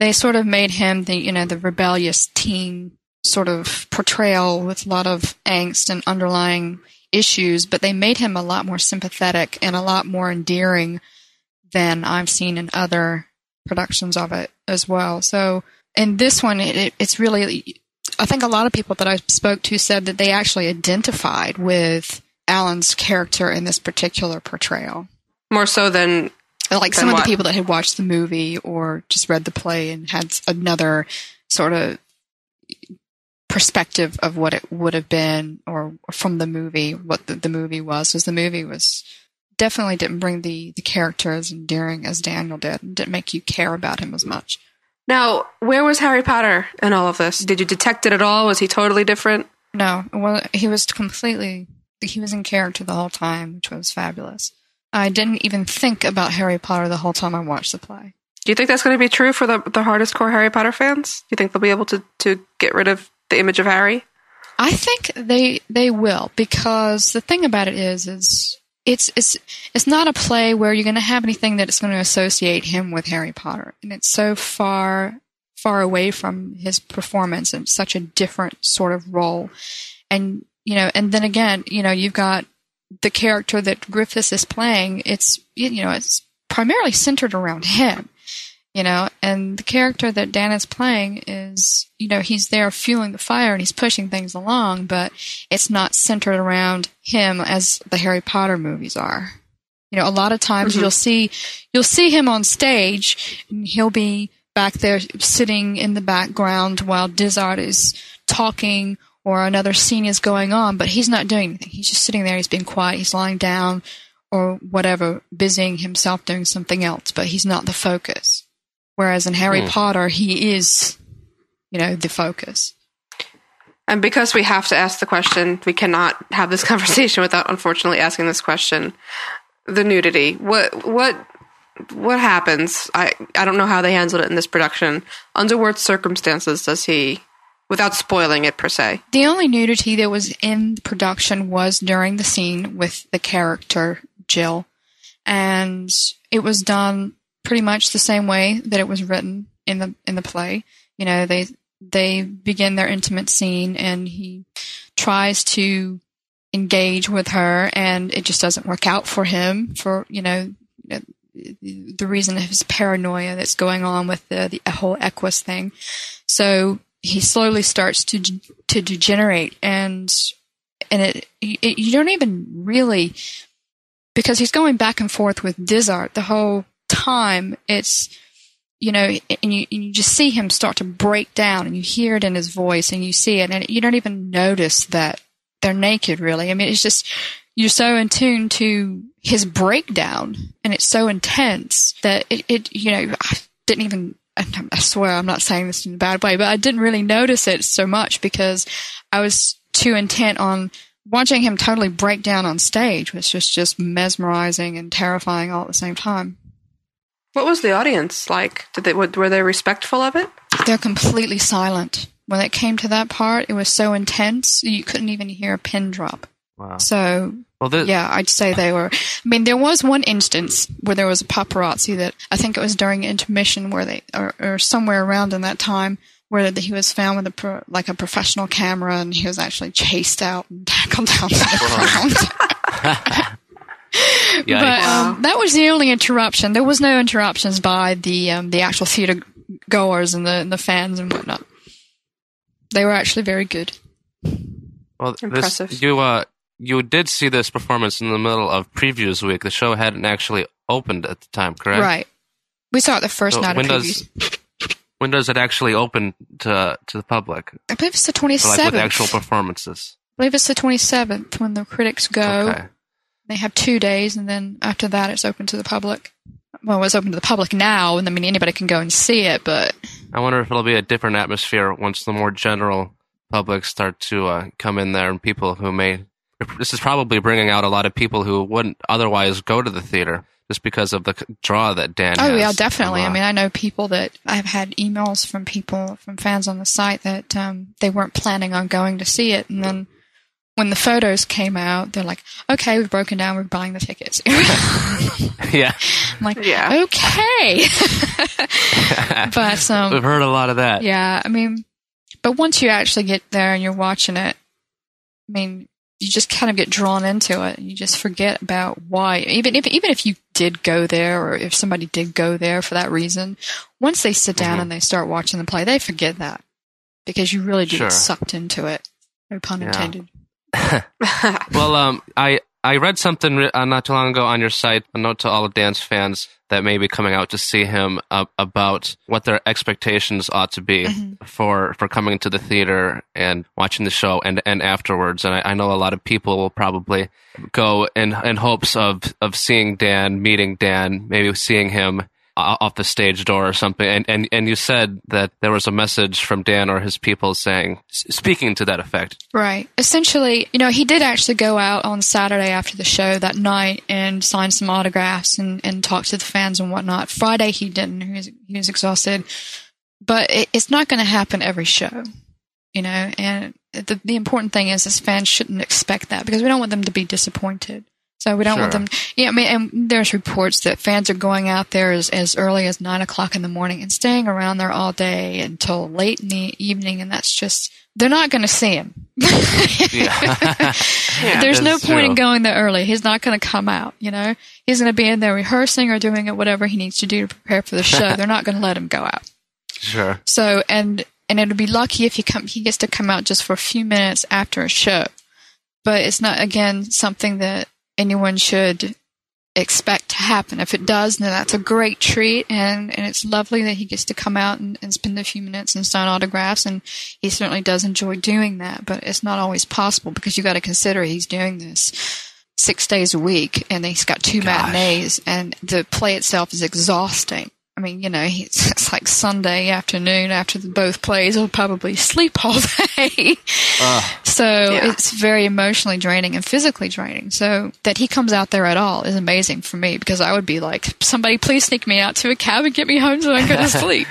they sort of made him the you know the rebellious teen sort of portrayal with a lot of angst and underlying issues, but they made him a lot more sympathetic and a lot more endearing than I've seen in other productions of it as well. So in this one, it, it, it's really, I think a lot of people that I spoke to said that they actually identified with Alan's character in this particular portrayal. More so than like than some of the people that had watched the movie or just read the play and had another sort of perspective of what it would have been or from the movie what the, the movie was because the movie was definitely didn't bring the the character as endearing as daniel did and didn't make you care about him as much Now, where was Harry Potter in all of this? Did you detect it at all? Was he totally different? no well he was completely he was in character the whole time which was fabulous i didn't even think about harry potter the whole time i watched the play Do you think that's going to be true for the the hardest core Harry Potter fans? Do you think they'll be able to to get rid of the image of Harry? I think they they will because the thing about it is is it's it's it's not a play where you're going to have anything that is going to associate him with Harry Potter, and it's so far far away from his performance and such a different sort of role, and you know, and then again, you know, you've got the character that Griffiths is playing. It's you know, it's primarily centered around him you know? And the character that dan is playing is you know he's there fueling the fire and he's pushing things along but it's not centered around him as the harry potter movies are. You know a lot of times Mhm. you'll see you'll see him on stage and he'll be back there sitting in the background while dizard is talking or another scene is going on but he's not doing anything. He's just sitting there. He's being quiet. He's lying down or whatever busying himself doing something else but he's not the focus Whereas in Harry Hmm. Potter, he is, you know, the focus. And because we have to ask the question, we cannot have this conversation without unfortunately asking this question. The nudity. What what what happens? I I don't know how they handled it in this production. Under what circumstances does he without spoiling it per se? The only nudity that was in the production was during the scene with the character Jill, and it was done pretty much the same way that it was written in the in the play. You know, they they begin their intimate scene, and he tries to engage with her, and it just doesn't work out for him. For you know, the reason of his paranoia that's going on with the, the whole Equus thing. So he slowly starts to to degenerate, and and it, it you don't even really because he's going back and forth with Dizart the whole time. It's you know, and you and you just see him start to break down, and you hear it in his voice, and you see it, and you don't even notice that they're naked. Really, I mean, it's just you're so in tune to his breakdown, and it's so intense that it, it you know, I didn't even. I swear, I'm not saying this in a bad way, but I didn't really notice it so much because I was too intent on watching him totally break down on stage, which was just mesmerizing and terrifying all at the same time. What was the audience like? Did they were they respectful of it? They're completely silent. When it came to that part, it was so intense you couldn't even hear a pin drop. Wow. So Well, this, yeah, I'd say they were. I mean, there was one instance where there was a paparazzi that I think it was during intermission where they, or, or somewhere around in that time, where he was found with a pro, like a professional camera and he was actually chased out and tackled down to the ground. but um, that was the only interruption. There was no interruptions by the um, the actual theater goers and the and the fans and whatnot. They were actually very good. Well, Impressive. This, you uh, you did see this performance in the middle of previews week. The show hadn't actually opened at the time, correct? Right. We saw it the first So night when of does previews. when does it actually open to to the public? I believe it's the twenty seventh. Like with actual performances. I believe it's the 27th when the critics go. Okay. They have two days, and then after that, it's open to the public. Well, it's open to the public now, and I mean anybody can go and see it. But I wonder if it'll be a different atmosphere once the more general public start to uh, come in there, and people who may this is probably bringing out a lot of people who wouldn't otherwise go to the theater just because of the draw that Dan. Oh yeah, definitely. I mean, I know people that I've had emails from people from fans on the site that um, they weren't planning on going to see it, and then when the photos came out, they're like, "Okay, we've broken down. We're buying the tickets." yeah, I'm like, "Yeah, okay." but um, we've heard a lot of that. yeah, I mean, but once you actually get there and you're watching it, I mean, you just kind of get drawn into it. You just forget about why. Even if even if you did go there, or if somebody did go there for that reason, once they sit down Mhm. and they start watching the play, they forget that because you really do Sure. get sucked into it. No pun Yeah. intended. well, um, I I read something uh, not too long ago on your site, a note to all the dance fans that may be coming out to see him uh, about what their expectations ought to be Mhm. for for coming to the theater and watching the show and and afterwards. And I, I know a lot of people will probably go in in hopes of of seeing Dan, meeting Dan, maybe seeing him off the stage door or something. And, and, and you said that there was a message from Dan or his people saying, speaking to that effect. Right. Essentially, you know, he did actually go out on Saturday after the show that night and sign some autographs and, and talk to the fans and whatnot. Friday he didn't. He was, he was exhausted. But it, it's not going to happen every show, you know, and the, the important thing is, is fans shouldn't expect that because we don't want them to be disappointed. So we don't want them. Yeah, I mean, and there's reports that fans are going out there as, as early as nine o'clock in the morning and staying around there all day until late in the evening, and that's just they're not going to see him. There's no point in going there early. He's not going to come out. You know, he's going to be in there rehearsing or doing it whatever he needs to do to prepare for the show. they're not going to let him go out. Sure. So and and it'll be lucky if he come he gets to come out just for a few minutes after a show. But it's not again something that anyone should expect to happen. If it does, then that's a great treat and, and it's lovely that he gets to come out and, and spend a few minutes and sign autographs and he certainly does enjoy doing that, but it's not always possible because you gotta consider he's doing this six days a week and he's got two matinees and the play itself is exhausting. I mean, you know, he's, it's like Sunday afternoon after the both plays. He'll probably sleep all day. so it's very emotionally draining and physically draining. So that he comes out there at all is amazing for me because I would be like, somebody please sneak me out to a cab and get me home so I can go to sleep.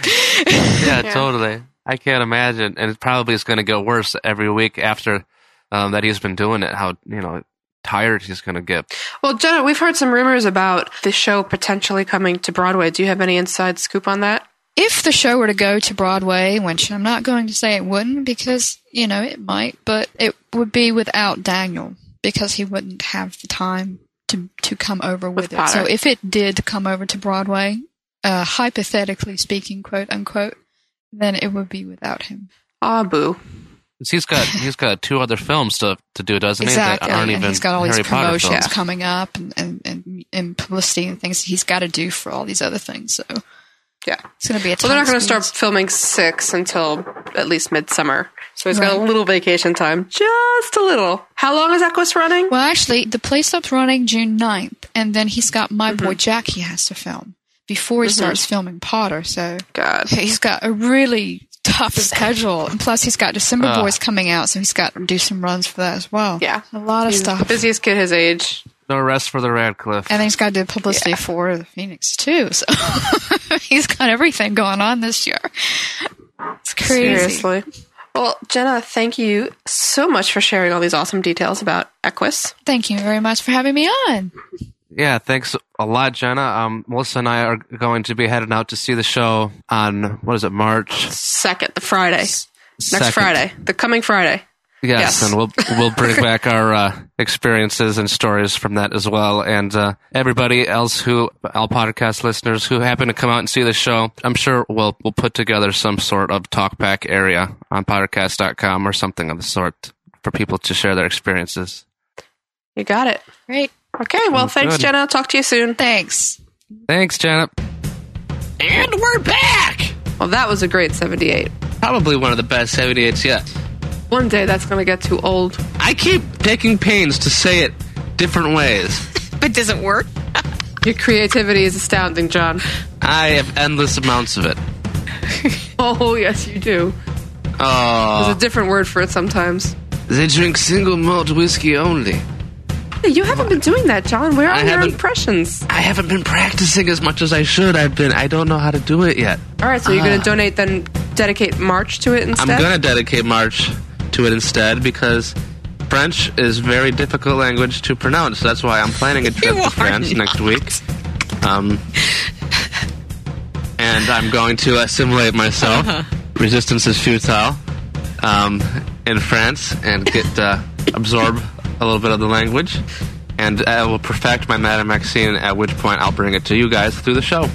yeah, totally. I can't imagine, and it probably is going to get worse every week after um, that he's been doing it. How you know tired he's going to get. Well, Jenna, we've heard some rumors about the show potentially coming to Broadway. Do you have any inside scoop on that? if the show were to go to Broadway, which I'm not going to say it wouldn't because, you know, it might, but it would be without Daniel because he wouldn't have the time to, to come over with, With it. Potter. So if it did come over to Broadway, uh, hypothetically speaking, quote unquote, then it would be without him. Ah, boo. 'Cause He's got he's got two other films to to do, doesn't exactly. he? That aren't and even he's got all Harry these Potter promotions coming up and, and, and, and publicity and things he's got to do for all these other things. So Yeah. it's going to be a Well, they're not going to start filming six until at least midsummer. So he's got a little vacation time. Just a little. How long is Equus running? Well, actually, the play stops running June 9th, and then he's got My Mm-hmm. Boy Jack he has to film before he Mhm. starts filming Potter. So God. he's got a really tough schedule, and plus he's got December Ugh. Boys coming out, so he's got to do some runs for that as well. Yeah. a lot of He's stuff. the busiest kid his age. No rest for the Radcliffe. And then he's got to do publicity for the Phoenix too. So he's got everything going on this year. It's crazy. Seriously. Well, Jenna, thank you so much for sharing all these awesome details about Equus. Thank you very much for having me on. Yeah, thanks a lot, Jenna. Um, Melissa and I are going to be heading out to see the show on what is it, March Second, the Friday. Next second. Friday. The coming Friday. Yes, Yes. and we'll we'll bring back our uh, experiences and stories from that as well. And uh, everybody else who, all Pottercast listeners who happen to come out and see the show, I'm sure we'll we'll put together some sort of talk talkback area on pottercast.com or something of the sort for people to share their experiences. You got it. Great. Okay, well, Sounds thanks, good. Jenna. Talk to you soon. Thanks. Thanks, Janet. And we're back! Well, that was a great 78. Probably one of the best 78s yet. One day that's going to get too old. I keep taking pains to say it different ways. But does it work? Your creativity is astounding, John. I have endless amounts of it. Oh, yes, you do. Oh, There's a different word for it sometimes. They drink single malt whiskey only. You haven't been doing that, John. Where I are your haven't- impressions? I haven't been practicing as much as I should. I've been. I don't know how to do it yet. All right, so you're Ah. going to donate, then dedicate March to it instead? I'm gonna dedicate March to it instead because French is very difficult language to pronounce. That's why I'm planning a trip You to are France next week. Um, and I'm going to assimilate myself. Uh-huh. Resistance is futile. Um, in France and get uh, absorb a little bit of the language. And I will perfect my Madame Maxime. At which point I'll bring it to you guys through the show.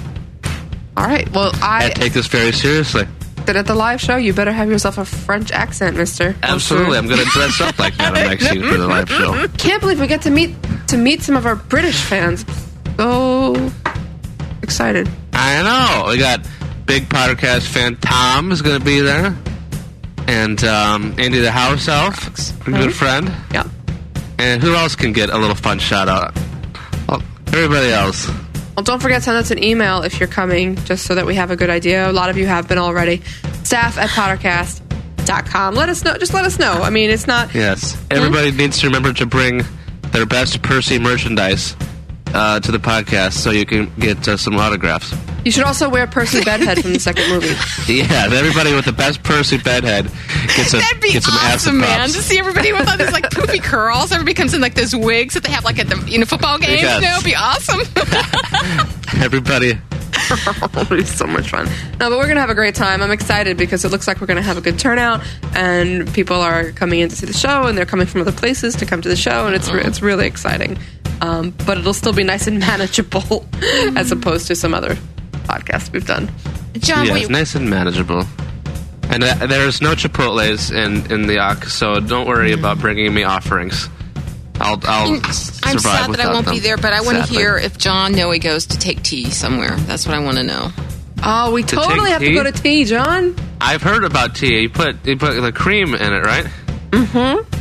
All right, well, I I take this very seriously. that at the live show, you better have yourself a French accent, mister. Absolutely, I'm going to dress up like Madame Maxime for the live show. Can't believe we get to meet to meet some of our British fans. So excited. I know. We got big Pottercast fan Tom is going to be there, and um, Andy the house elf, a good friend. Yeah. And who else can get a little fun shout out? Well, everybody else. Well, don't forget to send us an email if you're coming, just so that we have a good idea. A lot of you have been already. Staff at pottercast.com. Let us know. Just let us know. I mean, it's not. Yes. Hmm? Everybody needs to remember to bring their best Percy merchandise uh, to the podcast so you can get uh, some autographs. You should also wear Percy Bedhead from the second movie. Yeah, everybody with the best Percy bedhead gets a That'd be gets some acid awesome, man. props. To see everybody with all these like poofy curls. Everybody comes in like those wigs that they have like at the you know football games. Yes. You know, it'd be awesome. Everybody. It'll be so much fun. No, but we're gonna have a great time. I'm excited because it looks like we're gonna have a good turnout, and people are coming in to see the show, and they're coming from other places to come to the show, and it's re- it's really exciting. Um, but it'll still be nice and manageable, as opposed to some other podcasts we've done. John, yes, wait, nice and manageable. And uh, there's no Chipotle's in in the Ak, so don't worry about bringing me offerings. I'll I'll I'm sad that I won't them, be there, but I want to hear if John Noe goes to take tea somewhere. That's what I want to know. Oh, we To totally take have to go to tea, John. I've heard about tea. You put you put the cream in it, right? Mm-hmm.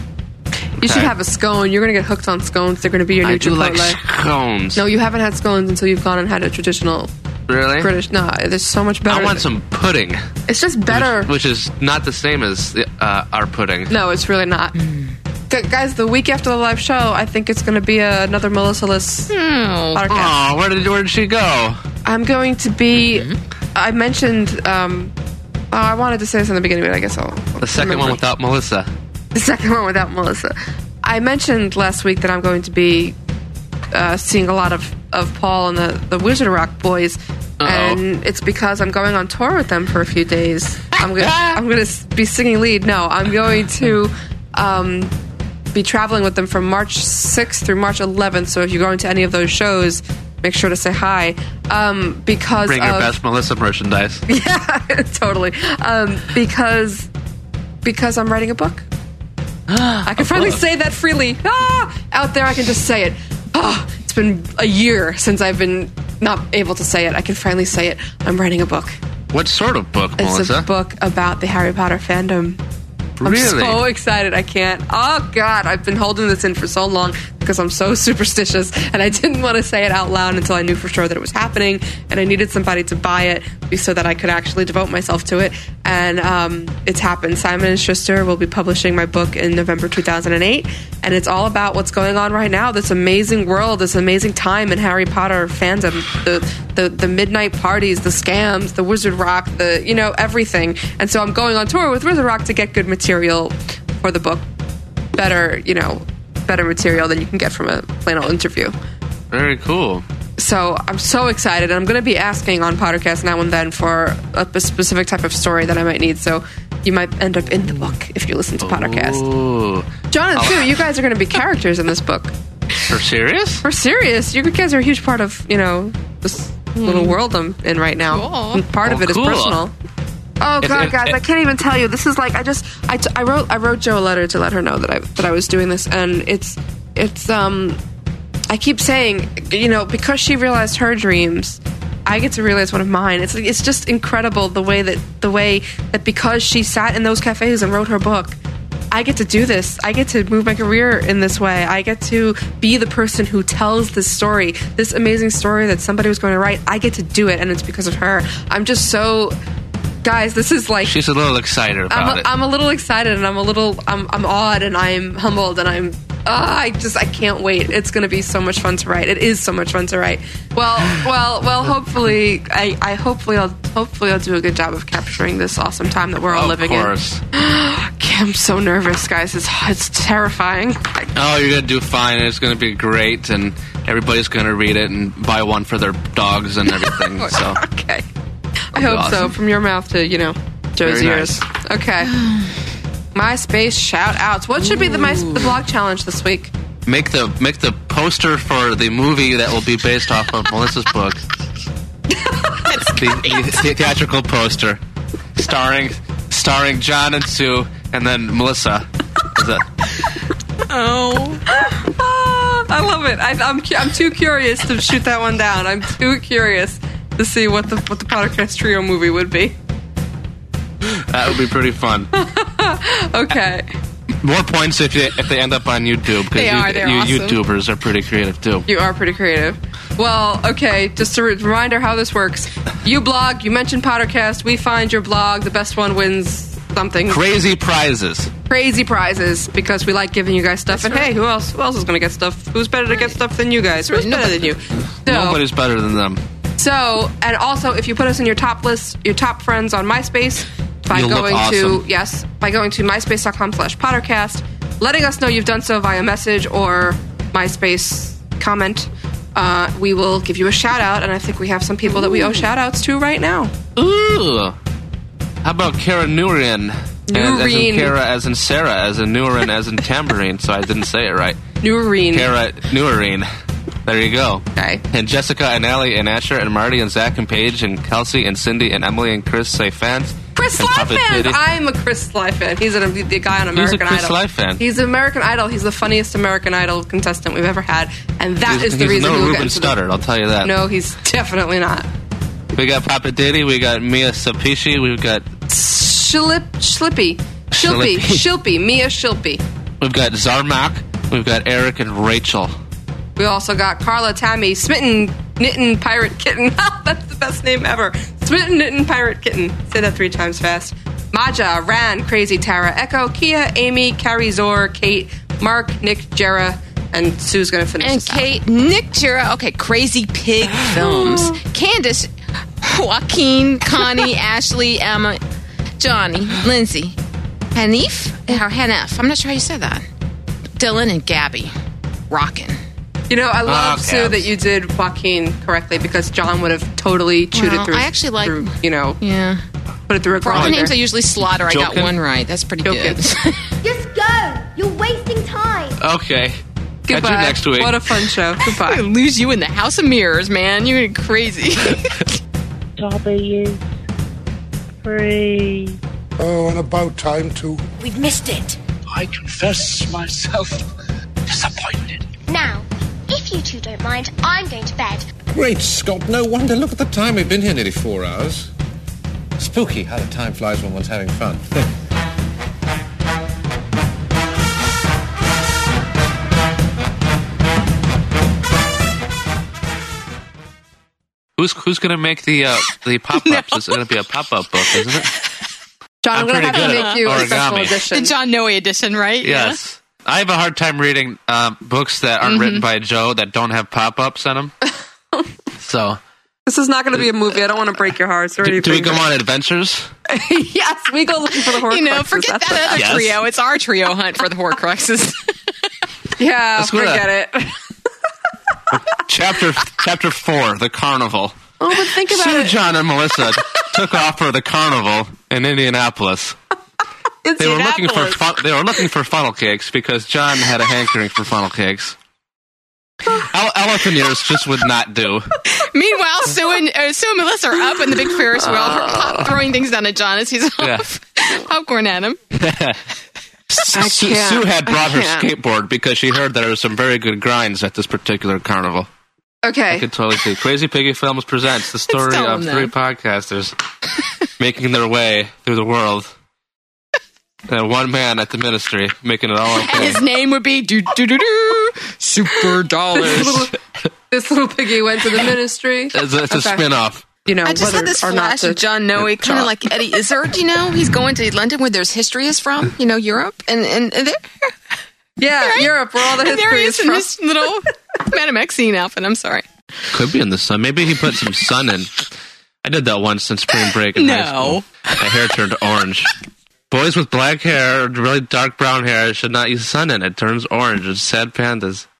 You should have a scone. You're gonna get hooked on scones. They're gonna be your new I do like scones. no, you haven't had scones until you've gone and had a traditional really? British. No, there's so much better. I want some pudding, It's just better. which is not the same as uh, our pudding. No, it's really not. Gu- guys, the week after the live show, I think it's going to be another Melissa List podcast. Oh, where did where did she go? I'm going to be. I mentioned. Um, oh, I wanted to say this in the beginning, but I guess I'll. The second one without Melissa. The second one without Melissa. I mentioned last week that I'm going to be uh, seeing a lot of, of Paul and the, the Wizard Rock boys. And it's because I'm going on tour with them for a few days. I'm gonna I'm gonna be singing lead. No, I'm going to um, be traveling with them from March 6th through March 11th. So if you're going to any of those shows, make sure to say hi. Um, because Bring your of, best Melissa merchandise. yeah, totally. Um, because because I'm writing a book. I can finally say that freely. Ah, out there, I can just say it. Oh, it's been a year since I've been not able to say it. I can finally say it. I'm writing a book. What sort of book, It's Melissa? a book about the Harry Potter fandom. I'm Really? so excited. I can't. Oh God, I've been holding this in for so long because I'm so superstitious, and I didn't want to say it out loud until I knew for sure that it was happening, and I needed somebody to buy it so that I could actually devote myself to it. And um, it's happened. Simon and Schuster will be publishing my book in November 2008, and it's all about what's going on right now. This amazing world, this amazing time in Harry Potter fandom, the the the midnight parties, the scams, the Wizard Rock, the you know everything. And so I'm going on tour with Wizard Rock to get good material for the book. Better, you know, better material than you can get from a plain old interview. Very cool. So I'm so excited, and I'm going to be asking on Pottercast now and then for a, a specific type of story that I might need. So you might end up in the book if you listen to Pottercast. Ooh. John and. Sue, you guys are going to be characters in this book. For serious? For serious, you guys are a huge part of you know this hmm. little world I'm in right now. And part of Oh, it is cool. personal. Oh If- god, if- guys, I can't even tell you. This is like I just I, t- I wrote I wrote Joe a letter to let her know that I that I was doing this, and it's it's um I keep saying you know because she realized her dreams. I get to realize one of mine. It's like, it's just incredible the way that the way that because she sat in those cafes and wrote her book, I get to do this. I get to move my career in this way. I get to be the person who tells this story, this amazing story that somebody was going to write. I get to do it, and it's because of her. I'm just so guys, this is like She's a little excited about I'm a, it. I'm a little excited and I'm a little I'm I'm awed and I'm humbled and I'm uh, I just I can't wait. It's going to be so much fun to write. It is so much fun to write. Well, well, well. Hopefully, I, I hopefully I'll hopefully I'll do a good job of capturing this awesome time that we're all living in. of living course. in. I'm so nervous, guys. It's it's terrifying. Oh, you're gonna do fine. It's gonna be great, and everybody's gonna read it and buy one for their dogs and everything. so okay, I hope so. From your mouth to you know Joe's Very ears. Okay. MySpace shout outs. What should be the my the blog challenge this week? make the make the poster for the movie that will be based off of Melissa's book. the, the theatrical poster, starring starring John and Sue, and then Melissa. Is it? Oh, I love it. I, I'm I'm too curious to shoot that one down. I'm too curious to see what the what the Pottercast trio movie would be. That would be pretty fun. Okay. More points if you, if they end up on YouTube because They you, are, they're you awesome. YouTubers are pretty creative too. You are pretty creative. Well, okay, just a re- reminder how this works. You blog, you mention Pottercast, we find your blog, the best one wins something. Crazy prizes. Crazy prizes because we like giving you guys stuff. and hey, who else? Who else is going to get stuff? Who's better to get stuff than you guys? Who's better than you? So, Nobody's better than them. So, and also, if you put us in your top list, your top friends on MySpace by You'll going awesome. to yes, by going to myspace.com/slash Pottercast, letting us know you've done so via message or MySpace comment. Uh, we will give you a shout out, and I think we have some people that we owe shout outs to right now. Ooh. How about Kara Nurin? As, as in Nurin. Kara, as in Sarah, as in Nurin, as in tambourine. So I didn't say it right. Nurin. Kara Nurin. There you go. Okay. And Jessica and Ellie and Asher and Marty and Zach and Paige and Kelsey and Cindy and Emily and Chris say fans. Chris Sligh fan. I'm a Chris Sligh fan. He's an, the guy on American Idol. He's a Chris Idol. Sligh fan. He's American Idol. He's the funniest American Idol contestant we've ever had, and that is he's, the he's reason no we will get Ruben Studdard, I'll tell you that. No, he's definitely not. We got Papa Diddy, we got Mia Sapishi, we've got Schlip, Schlippy, Shilpy. Shilpy, Mia Shilpy. we've got Zarmak, we've got Eric and Rachel. We also got Carla, Tammy, Smitten, Knitten, Pirate Kitten. That's the best name ever. Smitten, Knitten, Pirate Kitten. Say that three times fast. Maja, Ran, Crazy Tara, Echo, Kia, Amy, Carrie Zor, Kate, Mark, Nick, Jera, and Sue's gonna finish And this out. Kate, Nick Jera, okay, Crazy Pig Films. Candace, Joaquin, Connie, Ashley, Emma, Johnny, Lindsay, Hanif, or Hanef. I'm not sure how you said that. Dylan and Gabby. Rockin'. You know, I ah, love Okay. Sue that you did Joaquin correctly because John would have totally chewed Well, it through. I actually like- through, you know, Yeah. put it through a For all the names I usually slaughter, I got one right. That's pretty Joking. good. Just go. You're wasting time. Okay. Catch you Goodbye. next week. What a fun show. Goodbye. lose you in the House of Mirrors, man. You're crazy. W. Free. Oh, and about time too. We've missed it. I confess myself disappointed. Don't mind, I'm going to bed. Great Scott, no wonder. Look at the time. We've been here nearly four hours. Spooky how the time flies when one's having fun. Who's who's gonna make the uh, the pop ups? It's gonna be a pop up book, isn't it? John, I'm, I'm gonna have to make you a special origami. edition. The John Noe edition, right? Yes. I have a hard time reading um, books that aren't Mhm. written by Joe that don't have pop ups in them. so, This is not going to be a movie. I don't want to break your hearts or do, anything. do we go on adventures? yes, we go looking for the Horcruxes. You know, forget That's that other Yes. trio. It's our trio hunt for the Horcruxes. Yeah, Let's go to forget it. Chapter Chapter Four: The Carnival. Oh, but think about Sue, it. John, and Melissa took off for the carnival in Indianapolis. They were looking for fun, they were looking for funnel cakes because John had a hankering for funnel cakes. Ele- elephant ears just would not do. Meanwhile, Sue and, uh, Sue and Melissa are up in the big Ferris wheel, pop, throwing things down at John as he's Yeah. off popcorn at him. Sue. Sue had brought her skateboard because she heard there were some very good grinds at this particular carnival. Okay. I Okay. could totally see. Crazy Piggy Films presents the story of them three podcasters making their way through the world. And one man at the ministry making it all okay. his name would be do do do do Super This Dollars. little, this little piggy went to the ministry. It's a, it's a Okay. spin off. you know, I just had this flash of John Noe, kind of like Eddie Izzard. You know, he's going to London where there's history is from. You know, Europe, and and, and there, Yeah, Europe, where all the and there history he is is in from. this little Madame Maxime outfit. I'm sorry. Could be in the sun. Maybe he put some sun in. I did that once in spring break in high school. My hair turned orange. Boys with black hair, really dark brown hair, should not use sun in. It turns orange. It's sad pandas.